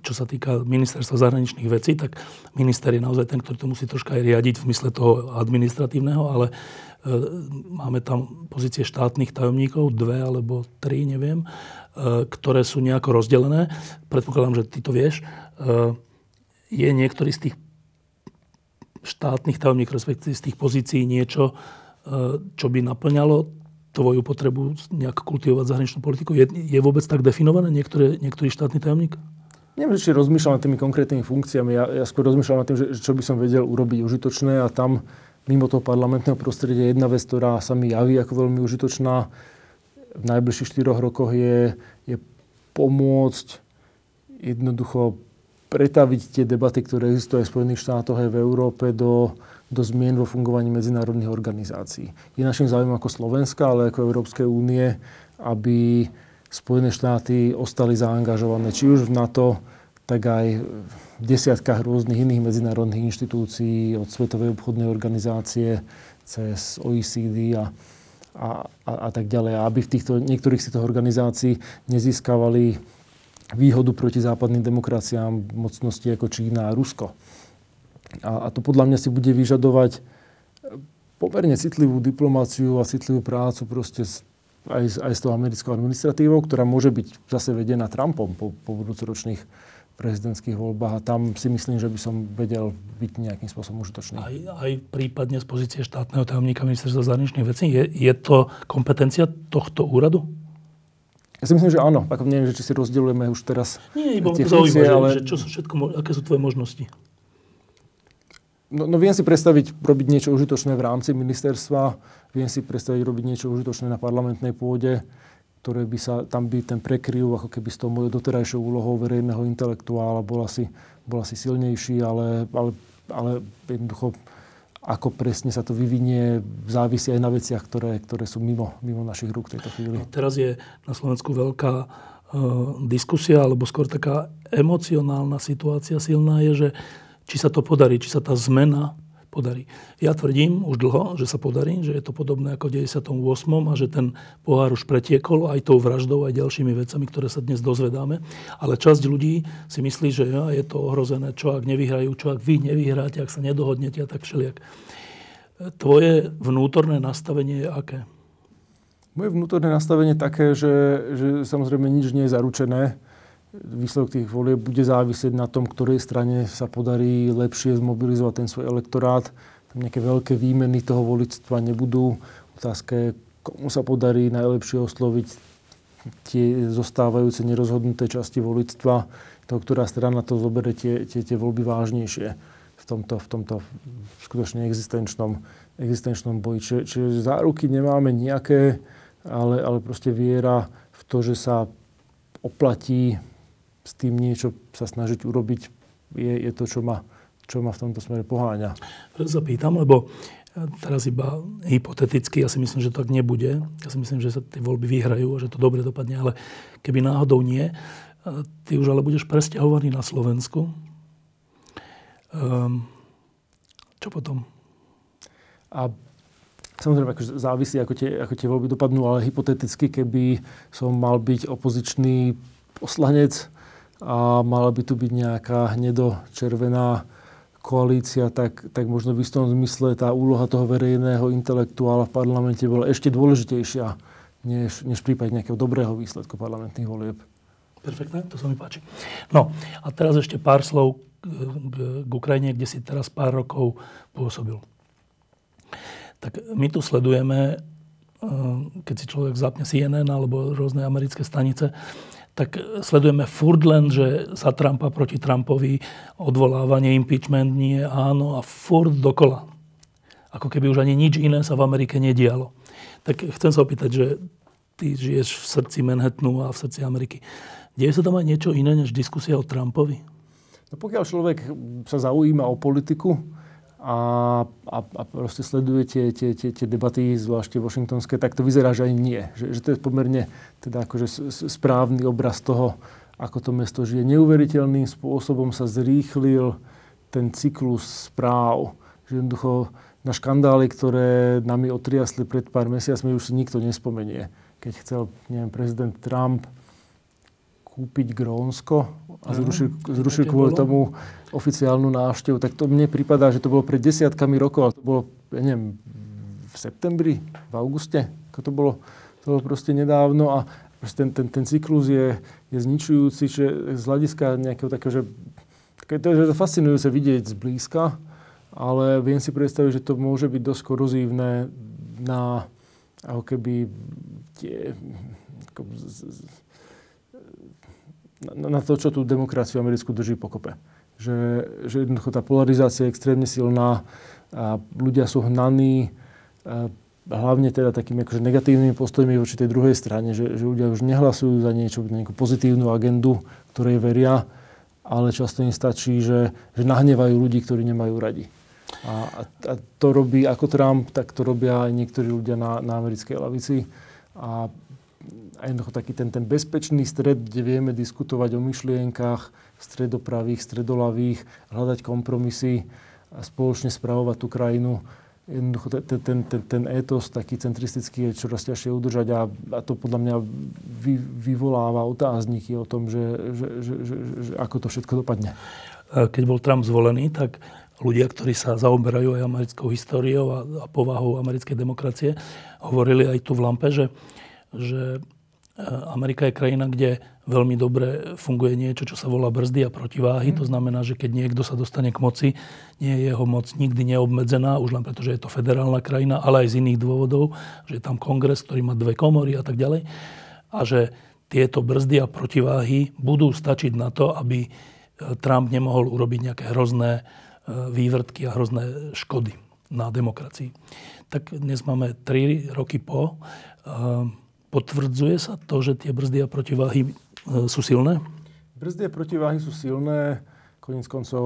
čo sa týka ministerstva zahraničných vecí, tak minister je naozaj ten, ktorý to musí troška aj riadiť v mysle toho administratívneho, ale e, máme tam pozície štátnych tajomníkov, dve alebo tri, neviem, e, ktoré sú nejako rozdelené. Predpokladám, že ty to vieš. E, je niektorý z tých štátnych tajomníkov, respektíve z tých pozícií niečo, čo by naplňalo tvoju potrebu nejak kultivovať zahraničnú politiku? Je, je vôbec tak definované niektoré, niektorý štátny tajomník? Neviem, či rozmýšľam nad tými konkrétnymi funkciami. Ja, ja skôr rozmýšľam nad tým, že, čo by som vedel urobiť užitočné a tam mimo toho parlamentného prostredia jedna vec, ktorá sa mi javí ako veľmi užitočná v najbližších štyroch rokoch je, je pomôcť jednoducho pretaviť tie debaty, ktoré existujú aj v Spojených štátoch aj v Európe do, do zmien vo fungovaní medzinárodných organizácií. Je našim záujmom ako Slovenska, ale ako Európskej únie, aby Spojené štáty ostali zaangažované či už v NATO, tak aj v desiatkách rôznych iných medzinárodných inštitúcií, od Svetovej obchodnej organizácie cez OECD a, a, a, a tak ďalej. A aby v týchto, niektorých z týchto organizácií nezískavali výhodu proti západným demokraciám mocnosti ako Čína a Rusko. A, a to podľa mňa si bude vyžadovať pomerne citlivú diplomáciu a citlivú prácu proste aj, aj s tou americkou administratívou, ktorá môže byť zase vedená Trumpom po, po budúcoročných prezidentských voľbách a tam si myslím, že by som vedel byť nejakým spôsobom užitočný. Aj, aj prípadne z pozície štátneho tajomníka ministerstva zahraničných vecí. Je, je to kompetencia tohto úradu? Ja si myslím, že áno. Ako neviem, že či si rozdeľujeme už teraz Nie, iba tie funkcie, zaujíma, ale... že, že čo sú všetko, aké sú tvoje možnosti? No, no viem si predstaviť robiť niečo užitočné v rámci ministerstva, viem si predstaviť robiť niečo užitočné na parlamentnej pôde, ktoré by sa, tam by ten prekryv ako keby s tou mojou doterajšou úlohou verejného intelektuála bol asi, bol asi silnejší, ale, ale, ale jednoducho ako presne sa to vyvinie, závisí aj na veciach, ktoré, ktoré sú mimo, mimo našich rúk tejto chvíli. No, teraz je na Slovensku veľká uh, diskusia, alebo skôr taká emocionálna situácia silná je, že či sa to podarí, či sa tá zmena podarí. Ja tvrdím už dlho, že sa podarí, že je to podobné ako v 98. a že ten pohár už pretiekol aj tou vraždou, aj ďalšími vecami, ktoré sa dnes dozvedáme. Ale časť ľudí si myslí, že ja, je to ohrozené, čo ak nevyhrajú, čo ak vy nevyhráte, ak sa nedohodnete a tak všelijak. Tvoje vnútorné nastavenie je aké? Moje vnútorné nastavenie také, že, že samozrejme nič nie je zaručené výsledok tých volieb bude závisieť na tom, ktorej strane sa podarí lepšie zmobilizovať ten svoj elektorát. Tam nejaké veľké výmeny toho voličstva nebudú. Otázka je, komu sa podarí najlepšie osloviť tie zostávajúce nerozhodnuté časti voličstva, to, ktorá strana to zoberie tie, tie, tie voľby vážnejšie v tomto, v tomto skutočne existenčnom, existenčnom boji. Čiže, čiže záruky nemáme nejaké, ale, ale proste viera v to, že sa oplatí s tým niečo sa snažiť urobiť, je, je to, čo ma, čo ma v tomto smere poháňa. Preto sa pýtam, lebo teraz iba hypoteticky, ja si myslím, že to tak nebude. Ja si myslím, že sa tie voľby vyhrajú a že to dobre dopadne, ale keby náhodou nie, ty už ale budeš presťahovaný na Slovensku. Um, čo potom? A samozrejme, akože závisí, ako tie, ako tie voľby dopadnú, ale hypoteticky, keby som mal byť opozičný poslanec, a mala by tu byť nejaká hnedo-červená koalícia, tak, tak možno v istom zmysle tá úloha toho verejného intelektuála v parlamente bola ešte dôležitejšia než, než v prípade nejakého dobrého výsledku parlamentných volieb. Perfektné, to sa mi páči. No a teraz ešte pár slov k, k Ukrajine, kde si teraz pár rokov pôsobil. Tak my tu sledujeme, eh, keď si človek zapne CNN alebo rôzne americké stanice, tak sledujeme furt len, že za Trumpa proti Trumpovi odvolávanie, impeachment nie, áno a furt dokola. Ako keby už ani nič iné sa v Amerike nedialo. Tak chcem sa opýtať, že ty žiješ v srdci Manhattanu a v srdci Ameriky. Deje sa tam aj niečo iné než diskusia o Trumpovi? No pokiaľ človek sa zaujíma o politiku, a, a, a proste sleduje tie, tie, tie, tie debaty, zvlášte washingtonské, tak to vyzerá, že aj nie. Že, že to je pomerne teda akože správny obraz toho, ako to mesto žije. Neuveriteľným spôsobom sa zrýchlil ten cyklus správ. Že jednoducho na škandály, ktoré nami otriasli pred pár mesiacmi, už si nikto nespomenie. Keď chcel, neviem, prezident Trump kúpiť Grónsko a zrušil, zrušil kvôli tomu oficiálnu návštevu, tak to mne prípada, že to bolo pred desiatkami rokov, ale to bolo, ja neviem, v septembri, v auguste, ako to bolo, to bolo proste nedávno a ten, ten, ten cyklus je, je zničujúci, že z hľadiska nejakého takého, že to je fascinujúce vidieť zblízka, ale viem si predstaviť, že to môže byť dosť korozívne na ako keby tie, ako z, z, na, to, čo tú demokraciu americkú drží pokope. Že, že jednoducho tá polarizácia je extrémne silná a ľudia sú hnaní hlavne teda takými akože negatívnymi postojmi voči tej druhej strane, že, že ľudia už nehlasujú za niečo, nejakú pozitívnu agendu, ktorej veria, ale často im stačí, že, že nahnevajú ľudí, ktorí nemajú radi. A, a to robí ako Trump, tak to robia aj niektorí ľudia na, na americkej lavici. A jednoducho taký ten, ten bezpečný stred, kde vieme diskutovať o myšlienkach stredopravých, stredolavých, hľadať kompromisy a spoločne spravovať tú krajinu. Jednoducho ten, ten, ten, ten étos taký centristický je čoraz ťažšie udržať a, a to podľa mňa vy, vyvoláva otázniky o tom, že, že, že, že, že ako to všetko dopadne. Keď bol Trump zvolený, tak ľudia, ktorí sa zaoberajú aj americkou históriou a, a povahou americkej demokracie, hovorili aj tu v Lampe, že, že Amerika je krajina, kde veľmi dobre funguje niečo, čo sa volá brzdy a protiváhy. Mm. To znamená, že keď niekto sa dostane k moci, nie je jeho moc nikdy neobmedzená, už len preto, že je to federálna krajina, ale aj z iných dôvodov, že je tam kongres, ktorý má dve komory a tak ďalej. A že tieto brzdy a protiváhy budú stačiť na to, aby eh, Trump nemohol urobiť nejaké hrozné eh, vývrtky a hrozné škody na demokracii. Tak dnes máme 3 roky po. Potvrdzuje sa to, že tie brzdy a protiváhy e, sú silné? Brzdy a protiváhy sú silné. Koniec koncov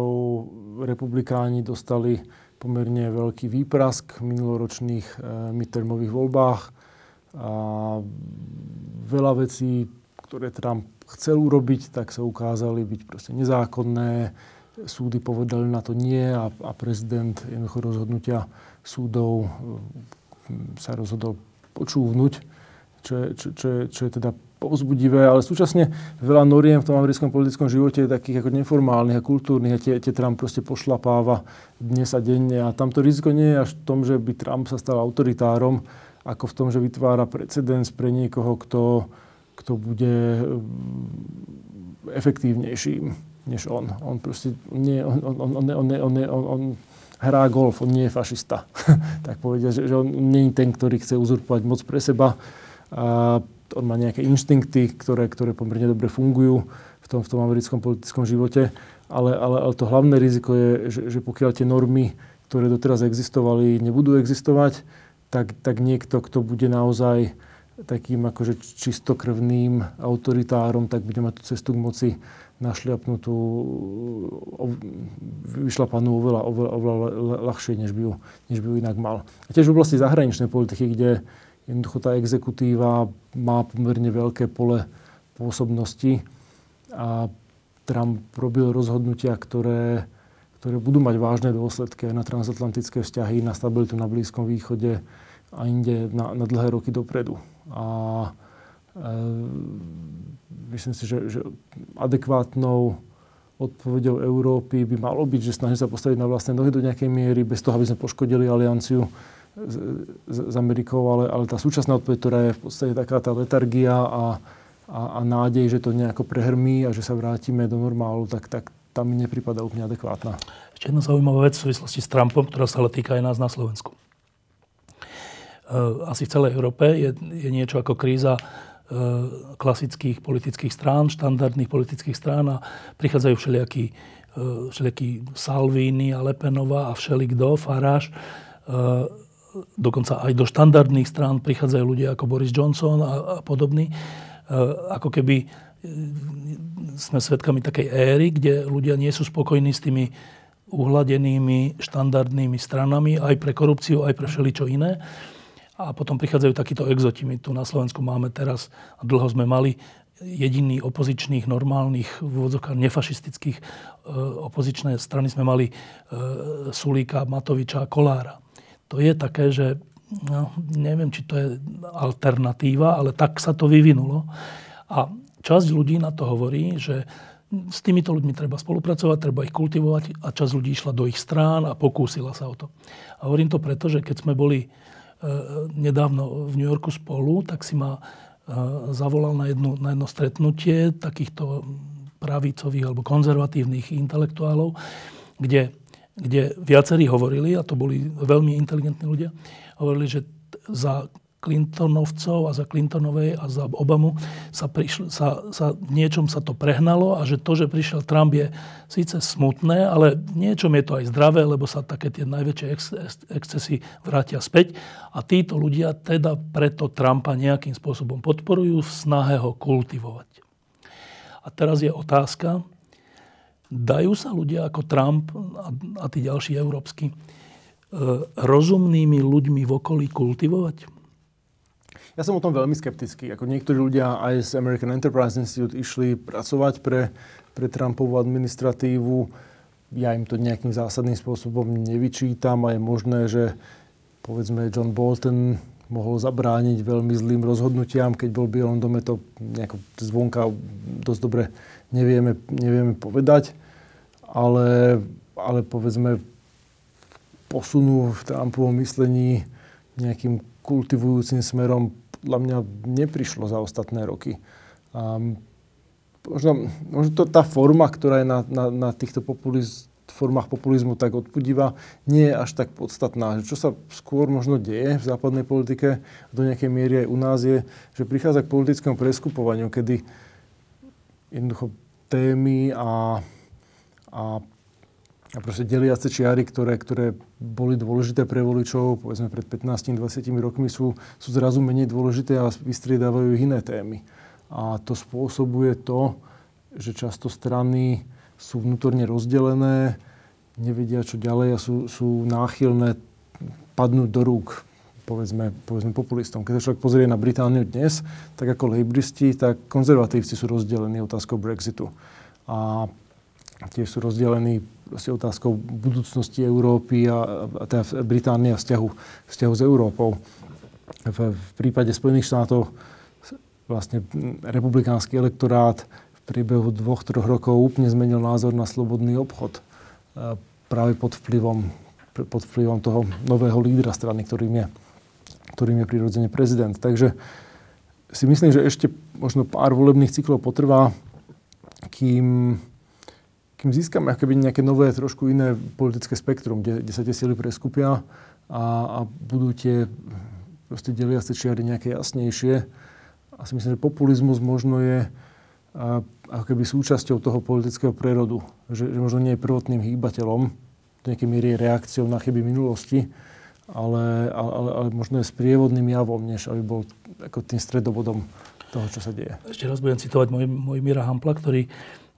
republikáni dostali pomerne veľký výprask v minuloročných e, midtermových voľbách. A veľa vecí, ktoré Trump chcel urobiť, tak sa ukázali byť proste nezákonné. súdy povedali na to nie a, a prezident jednoducho rozhodnutia súdov sa rozhodol počúvnuť, čo je, čo, čo je, čo je teda povzbudivé, ale súčasne veľa noriem v tom americkom politickom živote je takých ako neformálnych a kultúrnych a tie, tie Trump proste pošlapáva dnes a denne a tamto riziko nie je až v tom, že by Trump sa stal autoritárom, ako v tom, že vytvára precedens pre niekoho, kto, kto bude mm, efektívnejším než on. On proste nie, on, on, on, on, on, on, on hrá golf, on nie je fašista. tak povedia, že, že on nie je ten, ktorý chce uzurpovať moc pre seba, a on má nejaké inštinkty, ktoré, ktoré pomerne dobre fungujú v tom, v tom americkom politickom živote, ale, ale, ale to hlavné riziko je, že, že pokiaľ tie normy, ktoré doteraz existovali, nebudú existovať, tak, tak niekto, kto bude naozaj takým akože čistokrvným autoritárom, tak bude mať tú cestu k moci našliapnutú, vyšlapanú oveľa, oveľa, oveľa ľahšie, než by, ju, než by ju inak mal. A tiež v oblasti zahraničnej politiky, kde Jednoducho tá exekutíva má pomerne veľké pole pôsobnosti a Trump robil rozhodnutia, ktoré, ktoré budú mať vážne dôsledky aj na transatlantické vzťahy, na stabilitu na Blízkom východe a inde na, na dlhé roky dopredu. A e, myslím si, že, že adekvátnou odpovedou Európy by malo byť, že snaží sa postaviť na vlastné nohy do nejakej miery, bez toho, aby sme poškodili alianciu s, s Amerikou, ale, ale tá súčasná odpoveď, ktorá je v podstate taká tá letargia a, a, a nádej, že to nejako prehrmí a že sa vrátime do normálu, tak, tak tam mi nepripada úplne adekvátna. Ešte jedna zaujímavá vec v súvislosti s Trumpom, ktorá sa ale týka aj nás na Slovensku. E, asi v celej Európe je, je niečo ako kríza e, klasických politických strán, štandardných politických strán a prichádzajú všelijakí, e, všelijakí Salvini a Lepenová a všelikdo, Faráš dokonca aj do štandardných strán prichádzajú ľudia ako Boris Johnson a, a podobní. E, ako keby e, sme svedkami takej éry, kde ľudia nie sú spokojní s tými uhladenými štandardnými stranami aj pre korupciu, aj pre všeličo iné. A potom prichádzajú takíto exoti. My tu na Slovensku máme teraz, a dlho sme mali, jediný opozičných, normálnych, v úvodzovkách nefašistických e, opozičné strany sme mali Sulíka, Matoviča a Kolára to je také, že no, neviem, či to je alternatíva, ale tak sa to vyvinulo. A časť ľudí na to hovorí, že s týmito ľuďmi treba spolupracovať, treba ich kultivovať a časť ľudí išla do ich strán a pokúsila sa o to. A hovorím to preto, že keď sme boli e, nedávno v New Yorku spolu, tak si ma e, zavolal na, jednu, na jedno stretnutie takýchto pravicových alebo konzervatívnych intelektuálov, kde kde viacerí hovorili, a to boli veľmi inteligentní ľudia, hovorili, že za Clintonovcov a za Clintonovej a za Obamu sa, prišl, sa, sa niečom sa to prehnalo a že to, že prišiel Trump je síce smutné, ale v niečom je to aj zdravé, lebo sa také tie najväčšie ex, excesy vrátia späť a títo ľudia teda preto Trumpa nejakým spôsobom podporujú v snahe ho kultivovať. A teraz je otázka, dajú sa ľudia ako Trump a, a tí ďalší európsky e, rozumnými ľuďmi v okolí kultivovať? Ja som o tom veľmi skeptický. Ako niektorí ľudia aj z American Enterprise Institute išli pracovať pre, pre Trumpovú administratívu. Ja im to nejakým zásadným spôsobom nevyčítam a je možné, že povedzme John Bolton mohol zabrániť veľmi zlým rozhodnutiam, keď bol v Bielom dome, to nejako zvonka dosť dobre nevieme, nevieme povedať ale, ale povedzme posunú v Trumpovom myslení nejakým kultivujúcim smerom podľa mňa neprišlo za ostatné roky. A možno, možno to tá forma, ktorá je na, na, na týchto populiz, formách populizmu tak odpudivá, nie je až tak podstatná. Čo sa skôr možno deje v západnej politike, do nejakej miery aj u nás je, že prichádza k politickému preskupovaniu, kedy jednoducho témy a a, a proste deliace čiary, ktoré, ktoré boli dôležité pre voličov, povedzme pred 15-20 rokmi, sú, sú zrazu menej dôležité a vystriedávajú iné témy. A to spôsobuje to, že často strany sú vnútorne rozdelené, nevedia čo ďalej a sú, sú náchylné padnúť do rúk povedzme, povedzme populistom. Keď sa človek pozrie na Britániu dnes, tak ako lejbristi, tak konzervatívci sú rozdelení otázkou Brexitu. A tiež sú rozdelení otázkou budúcnosti Európy a, a teda Británie a vzťahu, vzťahu s Európou. V, v prípade Spojených štátov vlastne republikánsky elektorát priebehu dvoch, troch rokov úplne zmenil názor na slobodný obchod. Práve pod vplyvom, pod vplyvom toho nového lídra strany, ktorým je, ktorým je prirodzene prezident. Takže si myslím, že ešte možno pár volebných cyklov potrvá, kým kým získame akoby nejaké nové, trošku iné politické spektrum, kde, kde sa tie sily preskupia a, a budú tie proste deliace čiary nejaké jasnejšie. A si myslím, že populizmus možno je ako keby súčasťou toho politického prerodu. Že, že možno nie je prvotným hýbateľom, do nejakej miery reakciou na chyby minulosti, ale, ale, ale možno je sprievodným javom, než aby bol ako tým stredobodom toho, čo sa deje. Ešte raz budem citovať môj, môj Mira Hampla, ktorý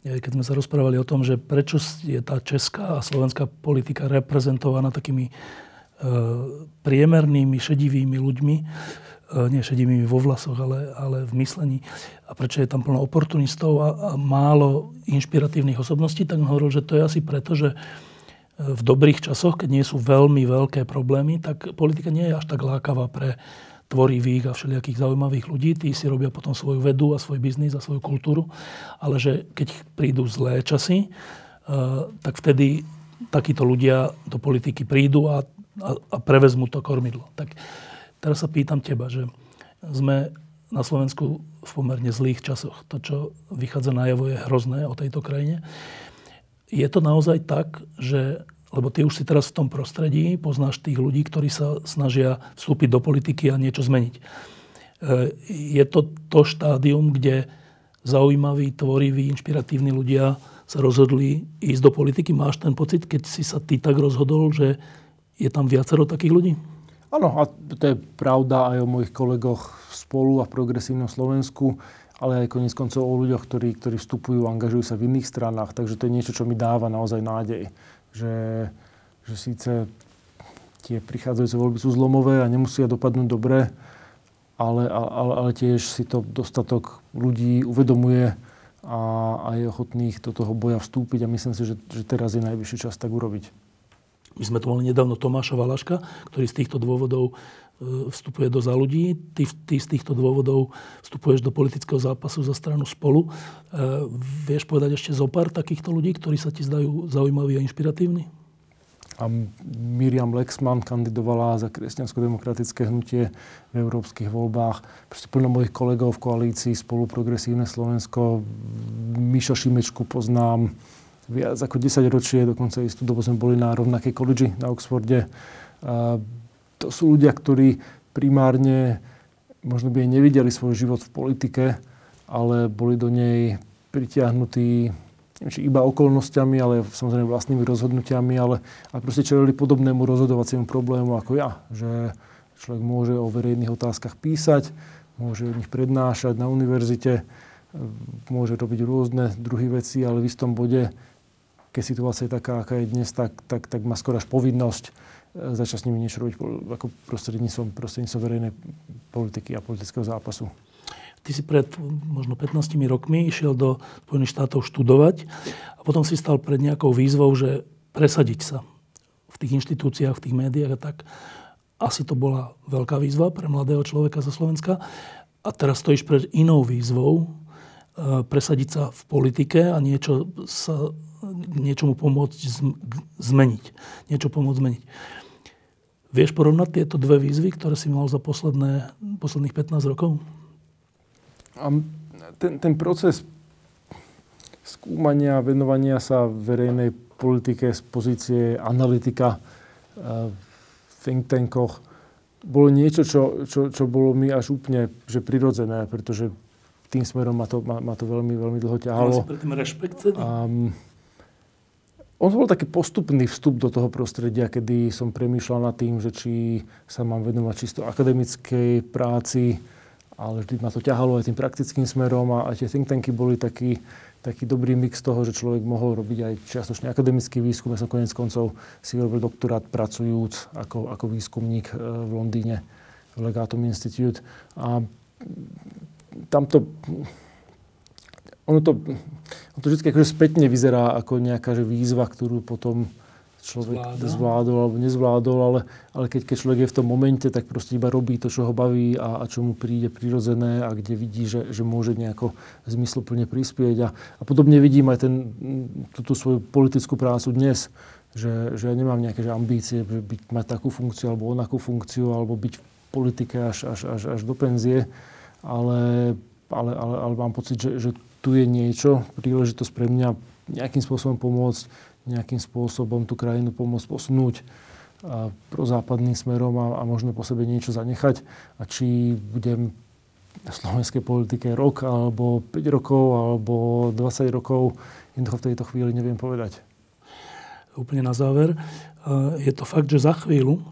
keď sme sa rozprávali o tom, že prečo je tá česká a slovenská politika reprezentovaná takými e, priemernými, šedivými ľuďmi, nie šedivými vo vlasoch, ale, ale v myslení, a prečo je tam plno oportunistov a, a málo inšpiratívnych osobností, tak hovoril, že to je asi preto, že v dobrých časoch, keď nie sú veľmi veľké problémy, tak politika nie je až tak lákavá pre tvorivých a všelijakých zaujímavých ľudí. Tí si robia potom svoju vedu a svoj biznis a svoju kultúru. Ale že keď prídu zlé časy, eh, tak vtedy takíto ľudia do politiky prídu a, a, a prevezmú to kormidlo. Tak teraz sa pýtam teba, že sme na Slovensku v pomerne zlých časoch. To, čo vychádza najavo, je hrozné o tejto krajine. Je to naozaj tak, že lebo ty už si teraz v tom prostredí, poznáš tých ľudí, ktorí sa snažia vstúpiť do politiky a niečo zmeniť. E, je to to štádium, kde zaujímaví, tvoriví, inšpiratívni ľudia sa rozhodli ísť do politiky. Máš ten pocit, keď si sa ty tak rozhodol, že je tam viacero takých ľudí? Áno, a to je pravda aj o mojich kolegoch spolu a v progresívnom Slovensku, ale aj konec koncov o ľuďoch, ktorí, ktorí vstupujú, angažujú sa v iných stranách. Takže to je niečo, čo mi dáva naozaj nádej že, že síce tie prichádzajúce voľby sú zlomové a nemusia dopadnúť dobre, ale, ale, ale tiež si to dostatok ľudí uvedomuje a, a je ochotných do toho boja vstúpiť a myslím si, že, že teraz je najvyšší čas tak urobiť. My sme tu mali nedávno Tomáša Valaška, ktorý z týchto dôvodov e, vstupuje do za ľudí. Ty, ty z týchto dôvodov vstupuješ do politického zápasu za stranu spolu. E, vieš povedať ešte zo pár takýchto ľudí, ktorí sa ti zdajú zaujímaví a inšpiratívni? A Miriam Lexman kandidovala za kresťansko-demokratické hnutie v európskych voľbách. Proste plno mojich kolegov v koalícii spolu Progresívne Slovensko. Miša Šimečku poznám, viac ako 10 ročie, dokonca istú dobu sme boli na rovnakej koledži na Oxforde. A to sú ľudia, ktorí primárne možno by aj nevideli svoj život v politike, ale boli do nej pritiahnutí neviem, či iba okolnostiami, ale samozrejme vlastnými rozhodnutiami, ale, ale proste čelili podobnému rozhodovaciemu problému ako ja. Že človek môže o verejných otázkach písať, môže o nich prednášať na univerzite, môže robiť rôzne druhy veci, ale v istom bode keď situácia je taká, aká je dnes, tak, tak, tak má skoro až povinnosť e, začať s nimi niečo robiť ako prostredníctvom, prostredníctvom verejnej politiky a politického zápasu. Ty si pred možno 15 rokmi išiel do Spojených štátov študovať a potom si stal pred nejakou výzvou, že presadiť sa v tých inštitúciách, v tých médiách a tak. Asi to bola veľká výzva pre mladého človeka zo Slovenska. A teraz stojíš pred inou výzvou, e, presadiť sa v politike a niečo sa niečomu pomôcť zmeniť. Niečo pomôcť zmeniť. Vieš porovnať tieto dve výzvy, ktoré si mal za posledné, posledných 15 rokov? ten, ten proces skúmania, venovania sa verejnej politike z pozície analytika eh, v think tankoch bolo niečo, čo, čo, čo bolo mi až úplne že prirodzené, pretože tým smerom ma to, ma, ma to veľmi, veľmi dlho ťahalo. Mal si predtým rešpekt um, on bol taký postupný vstup do toho prostredia, kedy som premýšľal nad tým, že či sa mám venovať čisto akademickej práci, ale vždy ma to ťahalo aj tým praktickým smerom a, a tie think tanky boli taký, taký dobrý mix toho, že človek mohol robiť aj čiastočne akademický výskum. Ja som konec koncov si robil doktorát pracujúc ako, ako výskumník e, v Londýne v Legatum Institute. A tamto ono to, ono to vždy akože spätne vyzerá ako nejaká že výzva, ktorú potom človek Zvláda. zvládol alebo nezvládol, ale, ale keď, keď človek je v tom momente, tak proste iba robí to, čo ho baví a, a čo mu príde prirodzené a kde vidí, že, že môže nejako zmysluplne prispieť. A, a podobne vidím aj ten, túto svoju politickú prácu dnes, že, že ja nemám nejaké že ambície, že byť, mať takú funkciu alebo onakú funkciu, alebo byť v politike až, až, až, až do penzie, ale, ale, ale, ale mám pocit, že, že tu je niečo, príležitosť pre mňa nejakým spôsobom pomôcť nejakým spôsobom tú krajinu pomôcť posunúť pro západným smerom a, a možno po sebe niečo zanechať. A či budem v slovenskej politike rok, alebo 5 rokov, alebo 20 rokov, jednoducho v tejto chvíli neviem povedať. Úplne na záver. Je to fakt, že za chvíľu,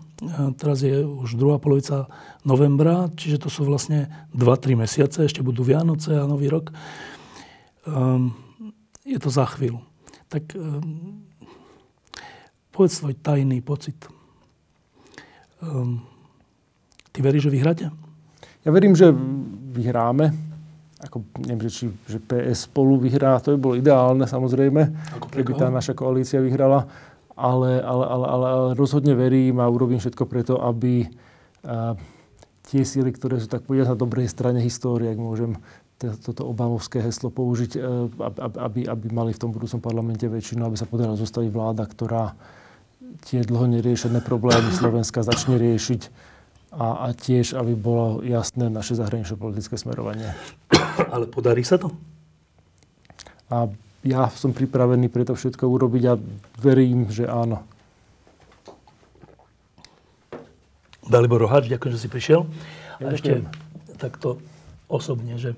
teraz je už druhá polovica novembra, čiže to sú vlastne 2-3 mesiace, ešte budú Vianoce a Nový rok. Ehm, je to za chvíľu. Tak ehm, Povedz svoj tajný pocit. Um, ty veríš, že vyhráte? Ja verím, že vyhráme. Ako, neviem, či že PS spolu vyhrá, to by bolo ideálne samozrejme, keby tá naša koalícia vyhrala. Ale, ale, ale, ale, ale rozhodne verím a urobím všetko preto, aby a, tie síly, ktoré sú tak povedať na dobrej strane histórie, ak môžem toto obavovské heslo použiť, e, aby, aby mali v tom budúcom parlamente väčšinu, aby sa podarila zostaviť vláda, ktorá tie dlho neriešené problémy Slovenska začne riešiť a, a tiež, aby bolo jasné naše zahraničné politické smerovanie. Ale podarí sa to? A ja som pripravený pre to všetko urobiť a verím, že áno. Dalibor Roháč, ďakujem, že si prišiel. Ja a ešte takto osobne, že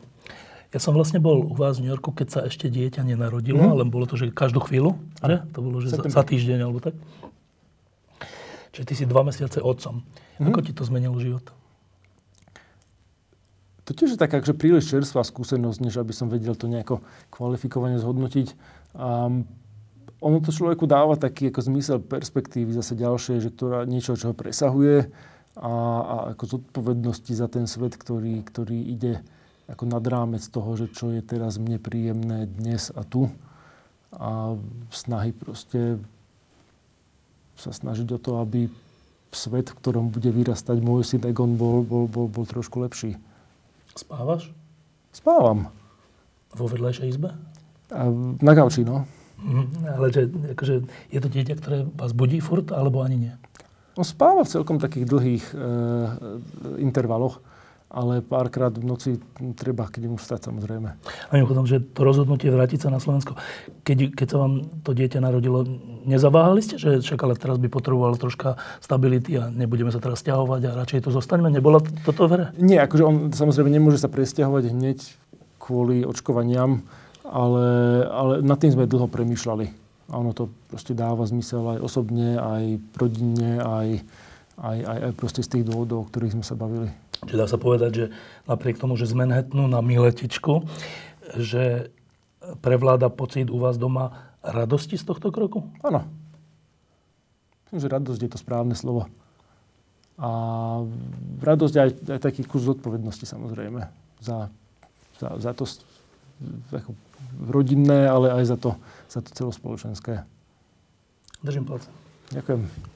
ja som vlastne bol u vás v New Yorku, keď sa ešte dieťa nenarodilo, mm. ale bolo to, že každú chvíľu, ne? To bolo, že za, za týždeň alebo tak. Čiže ty si dva mesiace otcom. Mm-hmm. Ako ti to zmenilo život? To tiež je taká že príliš čerstvá skúsenosť, než aby som vedel to nejako kvalifikovane zhodnotiť. Um, ono to človeku dáva taký ako zmysel perspektívy zase ďalšie, že ktorá niečo, čo ho presahuje a, a ako zodpovednosti za ten svet, ktorý, ktorý ide ako nad rámec toho, že čo je teraz mne príjemné dnes a tu. A snahy proste sa snažiť o to, aby svet, v ktorom bude vyrastať môj syn Egon, bol, bol, bol, bol trošku lepší. Spávaš? Spávam. Vo vedľajšej izbe? A na gauči, no. Mm, ale že, akože, je to dieťa, ktoré vás budí furt, alebo ani nie? On spáva v celkom takých dlhých e, intervaloch ale párkrát v noci treba keď nemu stať samozrejme. A mimochodom, že to rozhodnutie vrátiť sa na Slovensko, keď, keď sa vám to dieťa narodilo, nezaváhali ste, že však ale teraz by potrebovalo troška stability a nebudeme sa teraz stiahovať a radšej tu zostaňme? Nebola toto vere? Nie, akože on samozrejme nemôže sa presťahovať hneď kvôli očkovaniam, ale, ale nad tým sme dlho premýšľali. A ono to proste dáva zmysel aj osobne, aj rodinne, aj, aj, aj, aj proste z tých dôvodov, o ktorých sme sa bavili. Čiže dá sa povedať, že napriek tomu, že z Manhattanu na Miletičku, že prevláda pocit u vás doma radosti z tohto kroku? Áno. Myslím, že radosť je to správne slovo. A radosť aj, aj taký kus zodpovednosti samozrejme. Za, za, za to ako rodinné, ale aj za to, za to celospoločenské. Držím palce. Ďakujem.